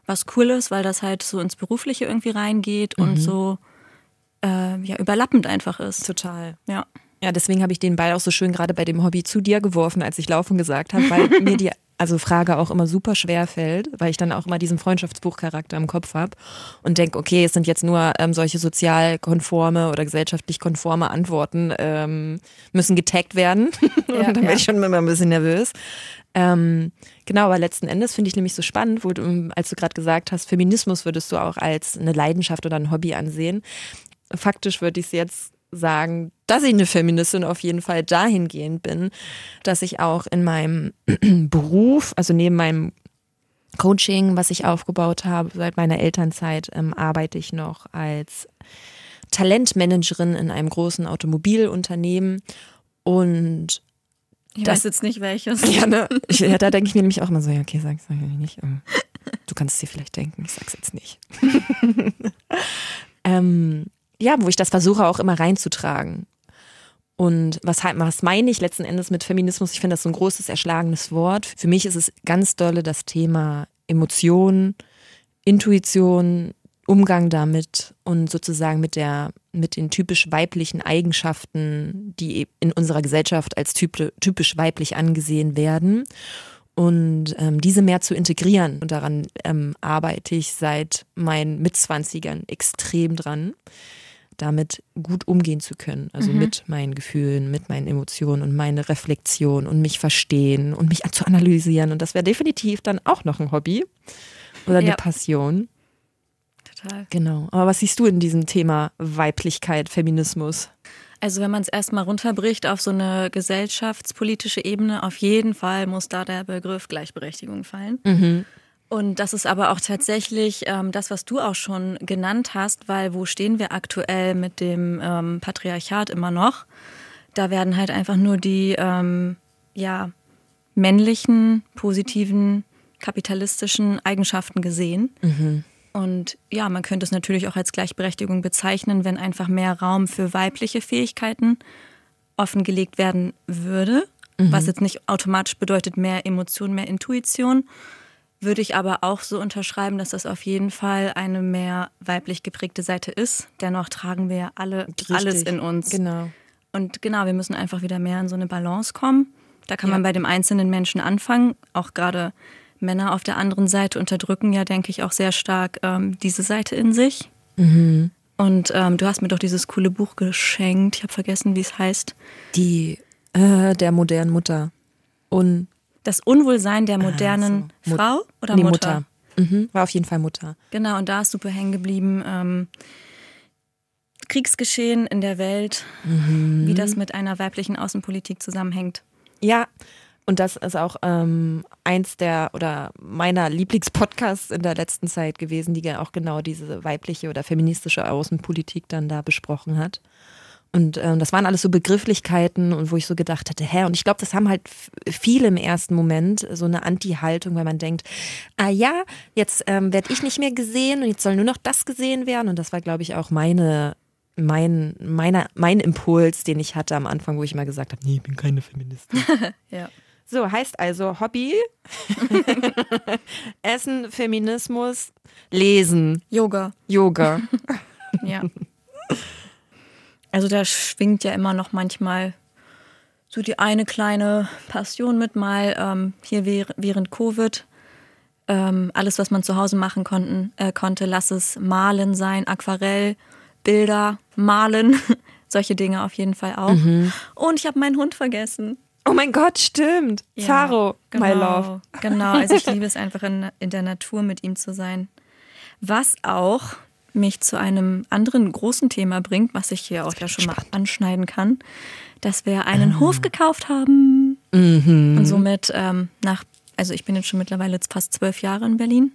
Was cool ist, weil das halt so ins Berufliche irgendwie reingeht und so äh, ja, überlappend einfach ist. Total. Ja. Ja, deswegen habe ich den Ball auch so schön gerade bei dem Hobby zu dir geworfen, als ich laufen gesagt habe, weil mir die also Frage auch immer super schwer fällt, weil ich dann auch immer diesen Freundschaftsbuchcharakter im Kopf habe und denke, okay, es sind jetzt nur ähm, solche sozial konforme oder gesellschaftlich konforme Antworten ähm, müssen getaggt werden. Ja, und dann ja. werde ich schon immer ein bisschen nervös. Ähm, genau, aber letzten Endes finde ich nämlich so spannend, wo du, als du gerade gesagt hast, Feminismus würdest du auch als eine Leidenschaft oder ein Hobby ansehen. Faktisch würde ich es jetzt sagen, dass ich eine Feministin auf jeden Fall dahingehend bin, dass ich auch in meinem Beruf, also neben meinem Coaching, was ich aufgebaut habe seit meiner Elternzeit, ähm, arbeite ich noch als Talentmanagerin in einem großen Automobilunternehmen und Ich Das- weiß jetzt nicht welches. ja, ne? ich, ja, da denke ich mir nämlich auch immer so, ja, okay, sag, sag ich nicht. Du kannst es dir vielleicht denken, ich sag's jetzt nicht. ähm, ja, wo ich das versuche auch immer reinzutragen. Und was, halt- was meine ich letzten Endes mit Feminismus? Ich finde das so ein großes, erschlagenes Wort. Für mich ist es ganz dolle das Thema Emotion, Intuition, Umgang damit und sozusagen mit der, mit den typisch weiblichen Eigenschaften, die in unserer Gesellschaft als typ, typisch weiblich angesehen werden. Und ähm, diese mehr zu integrieren. Und daran ähm, arbeite ich seit meinen Mitzwanzigern extrem dran, damit gut umgehen zu können. Also mit meinen Gefühlen, mit meinen Emotionen und meine Reflexion und mich verstehen und mich zu analysieren. Und das wäre definitiv dann auch noch ein Hobby oder eine Ja. Passion. Total. Genau. Aber was siehst du in diesem Thema Weiblichkeit, Feminismus? Also wenn man es erstmal runterbricht auf so eine gesellschaftspolitische Ebene, auf jeden Fall muss da der Begriff Gleichberechtigung fallen. Und das ist aber auch tatsächlich ähm, das, was du auch schon genannt hast, weil wo stehen wir aktuell mit dem ähm, Patriarchat immer noch? Da werden halt einfach nur die ähm, ja, männlichen, positiven, kapitalistischen Eigenschaften gesehen. Und ja, man könnte es natürlich auch als Gleichberechtigung bezeichnen, wenn einfach mehr Raum für weibliche Fähigkeiten offengelegt werden würde. Was jetzt nicht automatisch bedeutet mehr Emotion, mehr Intuition. Würde ich aber auch so unterschreiben, dass das auf jeden Fall eine mehr weiblich geprägte Seite ist. Dennoch tragen wir ja alle alles Richtig. in uns. Genau. Und genau, wir müssen einfach wieder mehr in so eine Balance kommen. Da kann man bei dem einzelnen Menschen anfangen, auch gerade Männer auf der anderen Seite unterdrücken ja, denke ich, auch sehr stark ähm, diese Seite in sich. Mhm. Und ähm, du hast mir doch dieses coole Buch geschenkt. Ich habe vergessen, wie es heißt. Die äh, der modernen Mutter. Un Das Unwohlsein der modernen so. Mut- Frau oder nee, Mutter? Mhm. War auf jeden Fall Mutter. Genau, und da ist super hängen geblieben. Ähm, Kriegsgeschehen in der Welt, Mhm. wie das mit einer weiblichen Außenpolitik zusammenhängt. Ja, und das ist auch ähm, eins der oder meiner Lieblingspodcasts in der letzten Zeit gewesen, die ja auch genau diese weibliche oder feministische Außenpolitik dann da besprochen hat. Und ähm, das waren alles so Begrifflichkeiten und wo ich so gedacht hatte, hä, und ich glaube, das haben halt viele im ersten Moment so eine Anti-Haltung, weil man denkt, ah ja, jetzt ähm, werde ich nicht mehr gesehen und jetzt soll nur noch das gesehen werden. Und das war, glaube ich, auch meine, mein, meiner, mein Impuls, den ich hatte am Anfang, wo ich immer gesagt habe, nee, ich bin keine Feministin. Ja. So, heißt also Hobby, Essen, Feminismus, Lesen, Yoga, Yoga. ja. Also da schwingt ja immer noch manchmal so die eine kleine Passion mit, mal ähm, hier währ- während Covid. Ähm, alles, was man zu Hause machen konnten, äh, konnte, lass es Malen sein, Aquarell, Bilder, Malen, solche Dinge auf jeden Fall auch. Und ich habe meinen Hund vergessen. Oh mein Gott, stimmt. Ja, Zaro, genau, my love. Genau, also ich liebe es einfach in, in der Natur mit ihm zu sein. Was auch mich zu einem anderen großen Thema bringt, was ich hier auch ja schon mal anschneiden kann, dass wir einen Hof gekauft haben und somit ähm, nach, also ich bin jetzt schon mittlerweile jetzt fast zwölf Jahre in Berlin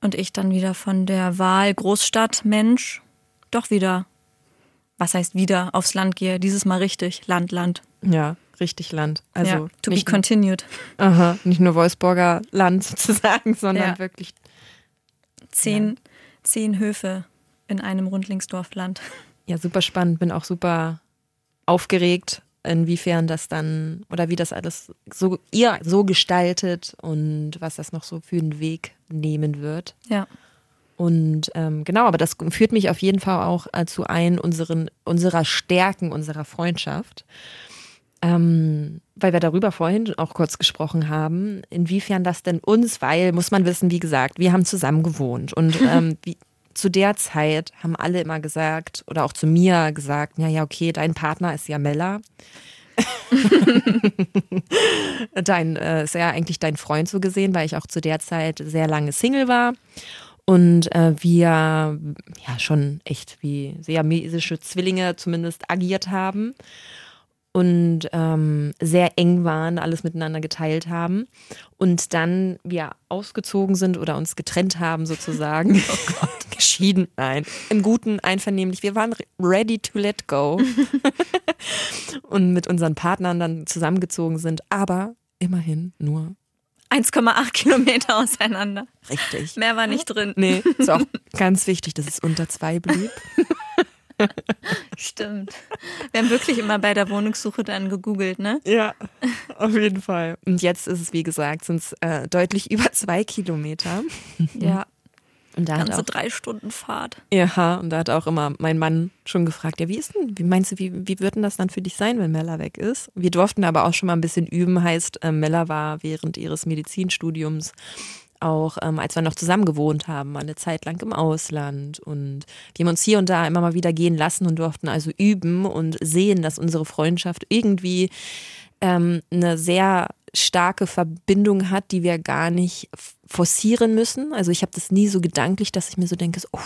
und ich dann wieder von der Wahl Großstadt Mensch doch wieder, was heißt wieder, aufs Land gehe, dieses Mal richtig, Land, Land. Ja, richtig Land. Also ja, to be continued. aha, nicht nur Wolfsburger Land sozusagen, sondern Ja. wirklich. zehn, zehn Höfe in einem Rundlingsdorfland. Ja, super spannend. Bin auch super aufgeregt, inwiefern das dann oder wie das alles so ihr so gestaltet und was das noch so für einen Weg nehmen wird. Ja. Und ähm, genau, aber das führt mich auf jeden Fall auch äh, zu ein unseren, unserer Stärken, unserer Freundschaft. Ähm, weil wir darüber vorhin auch kurz gesprochen haben, inwiefern das denn uns, weil, muss man wissen, wie gesagt, wir haben zusammen gewohnt. Und ähm, wie, zu der Zeit haben alle immer gesagt oder auch zu mir gesagt, ja, ja, okay, dein Partner ist ja Mella. dein, äh, ist ja eigentlich dein Freund so gesehen, weil ich auch zu der Zeit sehr lange Single war. Und äh, wir ja schon echt wie siamesische Zwillinge zumindest agiert haben und ähm, sehr eng waren, alles miteinander geteilt haben und dann wir ausgezogen sind oder uns getrennt haben sozusagen. Oh Gott. Geschieden, nein. Im Guten, einvernehmlich. Wir waren ready to let go und mit unseren Partnern dann zusammengezogen sind, aber immerhin nur 1,8 Kilometer auseinander. richtig. Mehr war nicht drin. Nee, ist auch ganz wichtig, dass es unter zwei blieb. Stimmt. Wir haben wirklich immer bei der Wohnungssuche dann gegoogelt, ne? Ja, auf jeden Fall. Und jetzt ist es, wie gesagt, sind es äh, deutlich über zwei Kilometer. Ja. Und da hat Ganze auch, drei Stunden Fahrt. ja, und da hat auch immer mein Mann schon gefragt, ja, wie ist denn, wie meinst du, wie, wie wird denn das dann für dich sein, wenn Mella weg ist? Wir durften aber auch schon mal ein bisschen üben, heißt, äh, Mella war während ihres Medizinstudiums auch, ähm, als wir noch zusammen gewohnt haben, eine Zeit lang im Ausland. Und wir haben uns hier und da immer mal wieder gehen lassen und durften also üben und sehen, dass unsere Freundschaft irgendwie ähm, eine sehr starke Verbindung hat, die wir gar nicht forcieren müssen. Also ich habe das nie so gedanklich, dass ich mir so denke, so, oh,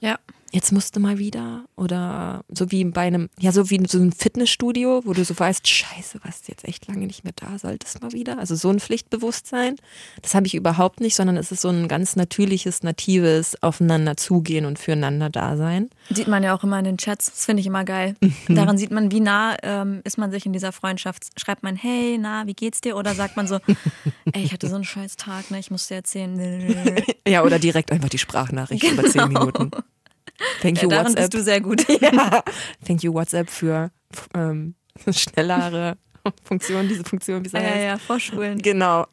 Ja. Jetzt musst du mal wieder. Oder so wie bei einem, ja, so wie in so einem Fitnessstudio, wo du so weißt, scheiße, warst jetzt echt lange nicht mehr da, solltest mal wieder. Also so ein Pflichtbewusstsein. Das habe ich überhaupt nicht, sondern es ist so ein ganz natürliches, natives Aufeinander zugehen und füreinander da sein. Sieht man ja auch immer in den Chats. Das finde ich immer geil. Mhm. Daran sieht man, wie nah ähm, ist man sich in dieser Freundschaft. Schreibt man, hey, na, wie geht's dir? Oder sagt man so, ey, ich hatte so einen scheiß Tag, ne? Ich muss dir erzählen. Ja, oder direkt einfach die Sprachnachricht über zehn Minuten. Thank Ja, you, darin WhatsApp. bist du sehr gut. Ja. Thank you, WhatsApp für ähm, schnellere Funktion, diese Funktion, wie sie Ja, heißt. ja, ja, vorspulen. Genau.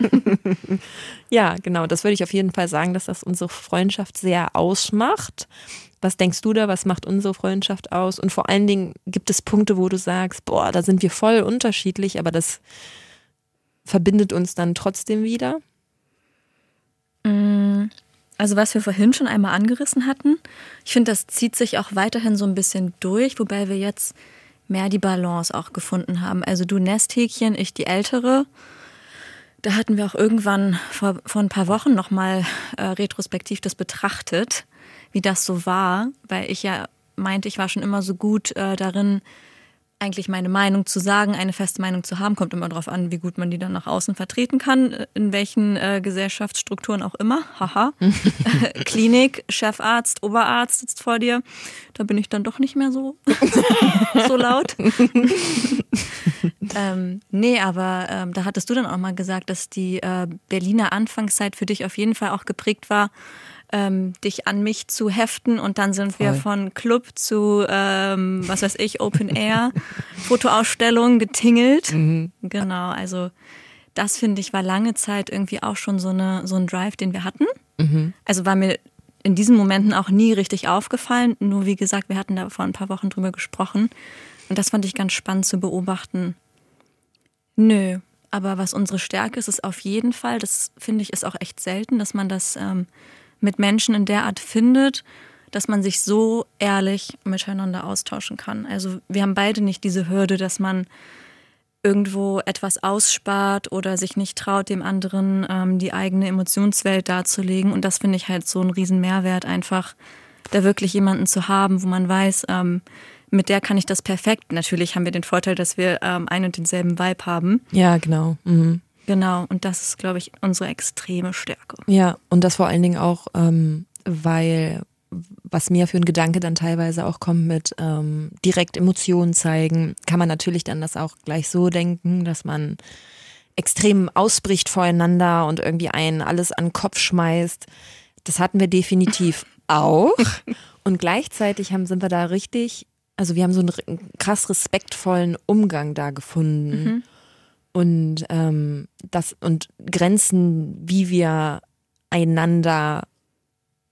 ja, genau. Das würde ich auf jeden Fall sagen, dass das unsere Freundschaft sehr ausmacht. Was denkst du da? Was macht unsere Freundschaft aus? Und vor allen Dingen gibt es Punkte, wo du sagst, boah, da sind wir voll unterschiedlich, aber das verbindet uns dann trotzdem wieder? Also was wir vorhin schon einmal angerissen hatten, ich finde, das zieht sich auch weiterhin so ein bisschen durch, wobei wir jetzt mehr die Balance auch gefunden haben. Also du Nesthäkchen, ich die Ältere. Da hatten wir auch irgendwann vor, vor ein paar Wochen nochmal äh, retrospektiv das betrachtet, wie das so war, weil ich ja meinte, ich war schon immer so gut äh, darin, eigentlich meine Meinung zu sagen, eine feste Meinung zu haben, kommt immer darauf an, wie gut man die dann nach außen vertreten kann, in welchen äh, Gesellschaftsstrukturen auch immer. Haha. Klinik, Chefarzt, Oberarzt sitzt vor dir. Da bin ich dann doch nicht mehr so, so laut. ähm, nee, aber ähm, da hattest du dann auch mal gesagt, dass die äh, Berliner Anfangszeit für dich auf jeden Fall auch geprägt war ähm, dich an mich zu heften und dann sind Voll. wir von Club zu, ähm, was weiß ich, Open Air, Fotoausstellung getingelt. Mhm. Genau, also das finde ich war lange Zeit irgendwie auch schon so, eine, so ein Drive, den wir hatten. Mhm. Also war mir in diesen Momenten auch nie richtig aufgefallen. Nur wie gesagt, wir hatten da vor ein paar Wochen drüber gesprochen. Und das fand ich ganz spannend zu beobachten. Nö, aber was unsere Stärke ist, ist auf jeden Fall, das finde ich ist auch echt selten, dass man das ähm, mit Menschen in der Art findet, dass man sich so ehrlich miteinander austauschen kann. Also wir haben beide nicht diese Hürde, dass man irgendwo etwas ausspart oder sich nicht traut, dem anderen ähm, die eigene Emotionswelt darzulegen. Und das finde ich halt so ein riesen Mehrwert, einfach da wirklich jemanden zu haben, wo man weiß, ähm, mit der kann ich das perfekt. Natürlich haben wir den Vorteil, dass wir ähm, einen und denselben Vibe haben. Ja, genau. Mhm. Genau, und das ist, glaube ich, unsere extreme Stärke. Ja, und das vor allen Dingen auch, ähm, weil was mir für ein Gedanke dann teilweise auch kommt mit ähm, direkt Emotionen zeigen, kann man natürlich dann das auch gleich so denken, dass man extrem ausbricht voreinander und irgendwie einen alles an den Kopf schmeißt. Das hatten wir definitiv auch. Und gleichzeitig haben, sind wir da richtig, also wir haben so einen krass respektvollen Umgang da gefunden. Mhm und ähm, das und Grenzen, wie wir einander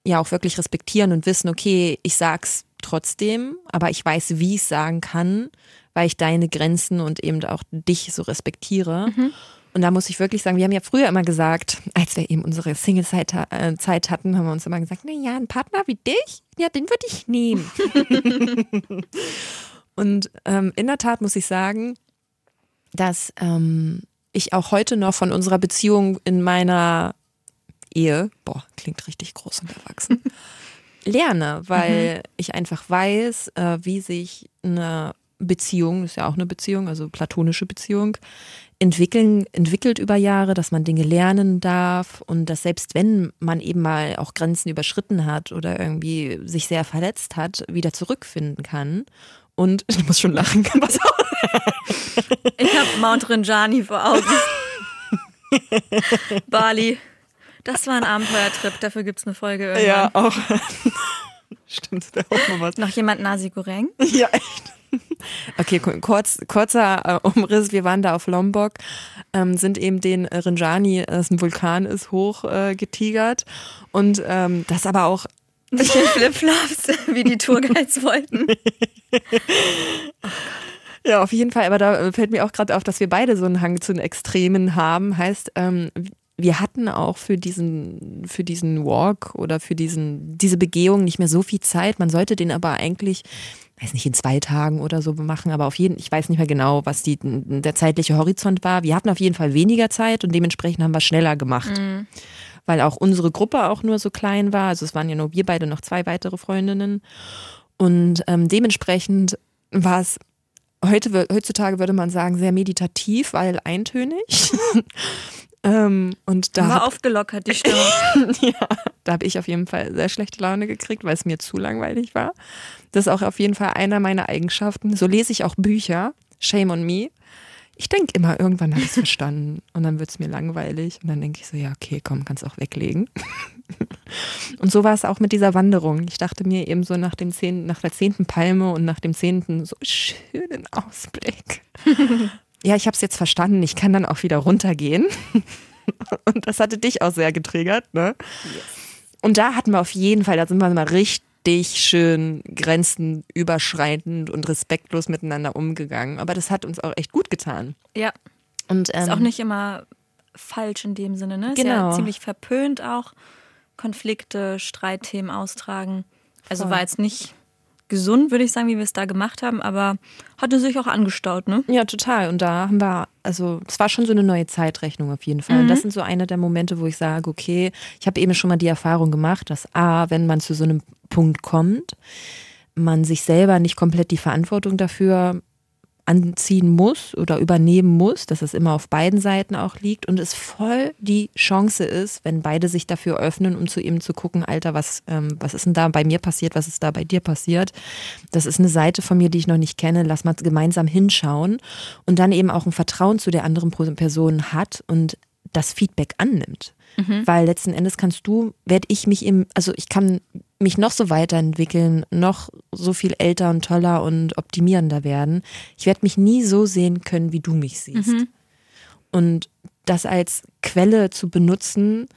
ja auch wirklich respektieren und wissen, okay, ich sag's trotzdem, aber ich weiß, wie ich es sagen kann, weil ich deine Grenzen und eben auch dich so respektiere. Mhm. Und da muss ich wirklich sagen, wir haben ja früher immer gesagt, als wir eben unsere Single-Zeit äh, Zeit hatten, haben wir uns immer gesagt, na ja, ein Partner wie dich, ja, den würde ich nehmen. und ähm, in der Tat muss ich sagen, dass ähm, ich auch heute noch von unserer Beziehung in meiner Ehe, boah, klingt richtig groß und erwachsen, lerne, weil mhm. ich einfach weiß, äh, wie sich eine Beziehung, ist ja auch eine Beziehung, also platonische Beziehung, entwickeln, entwickelt über Jahre, dass man Dinge lernen darf und dass selbst wenn man eben mal auch Grenzen überschritten hat oder irgendwie sich sehr verletzt hat, wieder zurückfinden kann. Und ich muss schon lachen, was ich habe Mount Rinjani vor Augen. Bali. Das war ein Abenteuertrip, dafür gibt es eine Folge irgendwann. Ja, auch. Stimmt, da auch mal was. Noch jemand Nasi Goreng? Ja, echt. Okay, kurz, kurzer äh, Umriss. Wir waren da auf Lombok, ähm, sind eben den Rinjani, das ein Vulkan ist, hoch äh, getigert. Und ähm, das aber auch mit den Flipflops, wie die Tourguides wollten. Ja, auf jeden Fall. Aber da fällt mir auch gerade auf, dass wir beide so einen Hang zu den Extremen haben. Heißt, ähm, wir hatten auch für diesen, für diesen Walk oder für diesen, diese Begehung nicht mehr so viel Zeit. Man sollte den aber eigentlich, weiß nicht, in zwei Tagen oder so machen, aber auf jeden, ich weiß nicht mehr genau, was die, der zeitliche Horizont war. Wir hatten auf jeden Fall weniger Zeit und dementsprechend haben wir schneller gemacht. Mhm. Weil auch unsere Gruppe auch nur so klein war. Also es waren ja nur wir beide noch zwei weitere Freundinnen. Und ähm, dementsprechend war es heute, heutzutage würde man sagen, sehr meditativ, weil eintönig. ähm, und da war aufgelockert die Stimme. ja, da habe ich auf jeden Fall sehr schlechte Laune gekriegt, weil es mir zu langweilig war. Das ist auch auf jeden Fall einer meiner Eigenschaften. So lese ich auch Bücher. Shame on me ich denke immer, irgendwann habe ich es verstanden und dann wird es mir langweilig und dann denke ich so, ja, okay, komm, kannst auch weglegen. und so war es auch mit dieser Wanderung. Ich dachte mir eben so nach, dem zehnten, nach der zehnten Palme und nach dem zehnten so schönen Ausblick. ja, ich habe es jetzt verstanden, ich kann dann auch wieder runtergehen. und das hatte dich auch sehr getriggert, ne? Yes. Und da hatten wir auf jeden Fall, da sind wir mal richtig richtig schön grenzenüberschreitend und respektlos miteinander umgegangen. Aber das hat uns auch echt gut getan. Ja. Und, ähm, ist auch nicht immer falsch in dem Sinne, ne? Ist Genau. ja ziemlich verpönt auch. Konflikte, Streitthemen austragen. Also Voll. war jetzt nicht gesund, würde ich sagen, wie wir es da gemacht haben, aber hatte sich auch angestaut, ne? Ja, total. Und da haben wir, also es war schon so eine neue Zeitrechnung auf jeden Fall. Und das sind so eine der Momente, wo ich sage, okay, ich habe eben schon mal die Erfahrung gemacht, dass A, wenn man zu so einem Punkt kommt, man sich selber nicht komplett die Verantwortung dafür anziehen muss oder übernehmen muss, dass es immer auf beiden Seiten auch liegt und es voll die Chance ist, wenn beide sich dafür öffnen, um zu ihm zu gucken, Alter, was, ähm, was ist denn da bei mir passiert, was ist da bei dir passiert? Das ist eine Seite von mir, die ich noch nicht kenne, lass mal gemeinsam hinschauen und dann eben auch ein Vertrauen zu der anderen Person hat und das Feedback annimmt. Weil letzten Endes kannst du, werde ich mich im, also ich kann mich noch so weiterentwickeln, noch so viel älter und toller und optimierender werden. Ich werde mich nie so sehen können, wie du mich siehst. Und das als Quelle zu benutzen,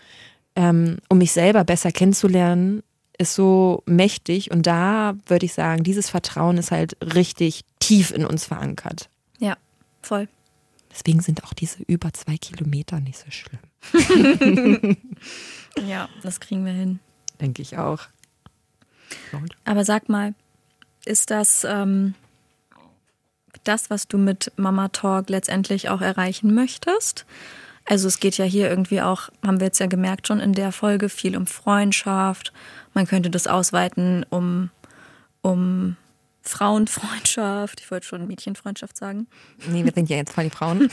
ähm, um mich selber besser kennenzulernen, ist so mächtig. Und da würde ich sagen, dieses Vertrauen ist halt richtig tief in uns verankert. Ja, voll. Deswegen sind auch diese über zwei Kilometer nicht so schlimm. Ja, das kriegen wir hin. Denke ich auch. Aber sag mal, ist das ähm, das, was du mit Mama Talk letztendlich auch erreichen möchtest? Also es geht ja hier irgendwie auch, haben wir jetzt ja gemerkt schon in der Folge, viel um Freundschaft. Man könnte das ausweiten um, um Frauenfreundschaft. Ich wollte schon Mädchenfreundschaft sagen. Nee, wir sind ja jetzt voll die Frauen.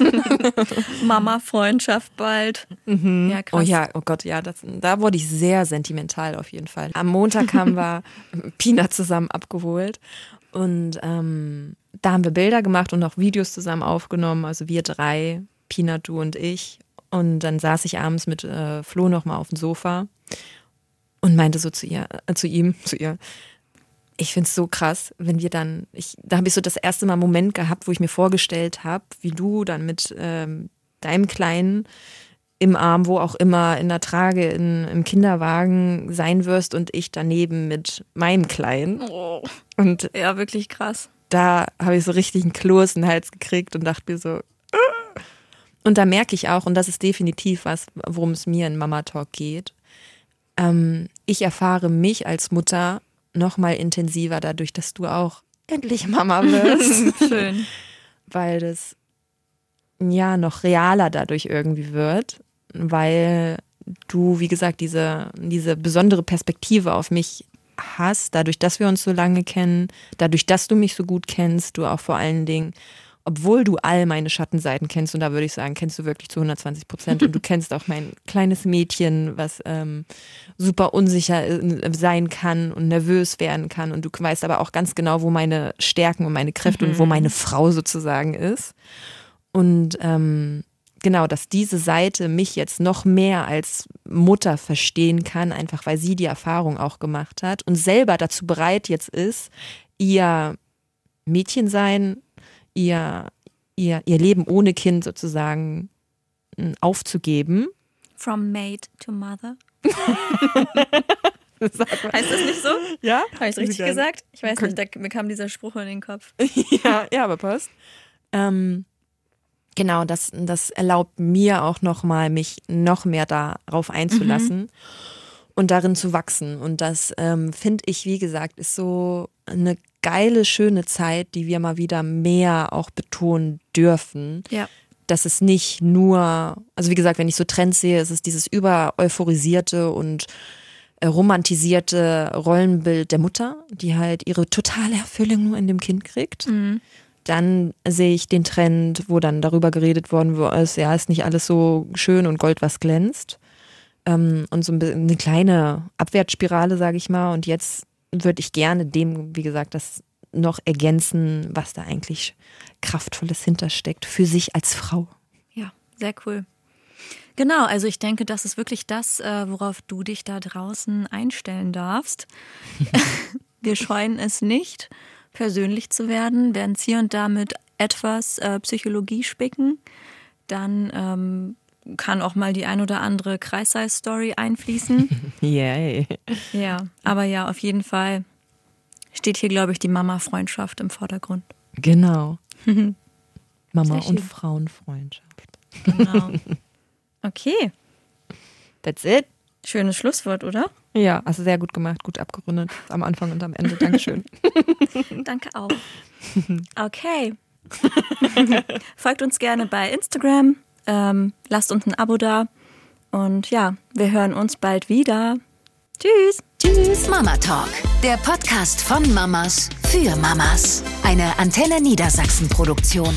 Mama-Freundschaft bald. Ja, krass. Oh ja, oh Gott, ja, das, da wurde ich sehr sentimental auf jeden Fall. Am Montag haben wir Pina zusammen abgeholt und ähm, da haben wir Bilder gemacht und auch Videos zusammen aufgenommen. Also wir drei, Pina, du und ich. Und dann saß ich abends mit äh, Flo nochmal auf dem Sofa und meinte so zu ihr, äh, zu ihm, zu ihr, ich finde es so krass, wenn wir dann, ich, da habe ich so das erste Mal einen Moment gehabt, wo ich mir vorgestellt habe, wie du dann mit ähm, deinem Kleinen im Arm, wo auch immer, in der Trage, in, im Kinderwagen sein wirst und ich daneben mit meinem Kleinen. Oh, Und ja, wirklich krass. da habe ich so richtig einen Kloß in den Hals gekriegt und dachte mir so. "Ah." Und da merke ich auch, und das ist definitiv was, worum es mir in Mama Talk geht. Ähm, ich erfahre mich als Mutter noch mal intensiver dadurch, dass du auch endlich Mama wirst, Schön. weil das ja noch realer dadurch irgendwie wird, weil du, wie gesagt, diese, diese besondere Perspektive auf mich hast, dadurch, dass wir uns so lange kennen, dadurch, dass du mich so gut kennst, du auch vor allen Dingen, obwohl du all meine Schattenseiten kennst, und da würde ich sagen, kennst du wirklich zu 120 Prozent und du kennst auch mein kleines Mädchen, was ähm, super unsicher äh, sein kann und nervös werden kann und du weißt aber auch ganz genau, wo meine Stärken und meine Kräfte und wo meine Frau sozusagen ist. Und ähm, genau, dass diese Seite mich jetzt noch mehr als Mutter verstehen kann, einfach weil sie die Erfahrung auch gemacht hat und selber dazu bereit jetzt ist, ihr Mädchen sein, ihr, ihr, ihr Leben ohne Kind sozusagen mh, aufzugeben. From maid to mother. heißt das nicht so? Ja? Habe ich es richtig gesagt? Ich weiß nicht, da, mir kam dieser Spruch in den Kopf. ja, ja, aber passt. Ähm, genau, das, das erlaubt mir auch nochmal, mich noch mehr darauf einzulassen und darin zu wachsen. Und das ähm, finde ich, wie gesagt, ist so eine geile, schöne Zeit, die wir mal wieder mehr auch betonen dürfen. Ja. Dass es nicht nur, also wie gesagt, wenn ich so Trends sehe, ist es dieses über euphorisierte und äh, romantisierte Rollenbild der Mutter, die halt ihre totale Erfüllung nur in dem Kind kriegt. Dann sehe ich den Trend, wo dann darüber geredet worden ist, ja, ist nicht alles so schön und Gold, was glänzt. Ähm, und so ein bisschen eine kleine Abwärtsspirale, sage ich mal. Und jetzt würde ich gerne dem, wie gesagt, das noch ergänzen, was da eigentlich Kraftvolles hintersteckt für sich als Frau. Ja, sehr cool. Genau, also ich denke, das ist wirklich das, äh, worauf du dich da draußen einstellen darfst. Wir scheuen es nicht, persönlich zu werden, werden es hier und da mit etwas äh, Psychologie spicken. Dann ähm, kann auch mal die ein oder andere Kreisseil-Story einfließen. Yay. ja, aber ja, auf jeden Fall steht hier, glaube ich, die Mama-Freundschaft im Vordergrund. Genau. Mama und Frauenfreundschaft. Genau. Okay. That's it. Schönes Schlusswort, oder? Ja, also sehr gut gemacht, gut abgerundet. Am Anfang und am Ende. Dankeschön. Danke auch. Okay. Folgt uns gerne bei Instagram. Ähm, lasst uns ein Abo da. Und ja, wir hören uns bald wieder. Tschüss. Tschüss. Mama Talk, der Podcast von Mamas für Mamas. Eine Antenne Niedersachsen Produktion.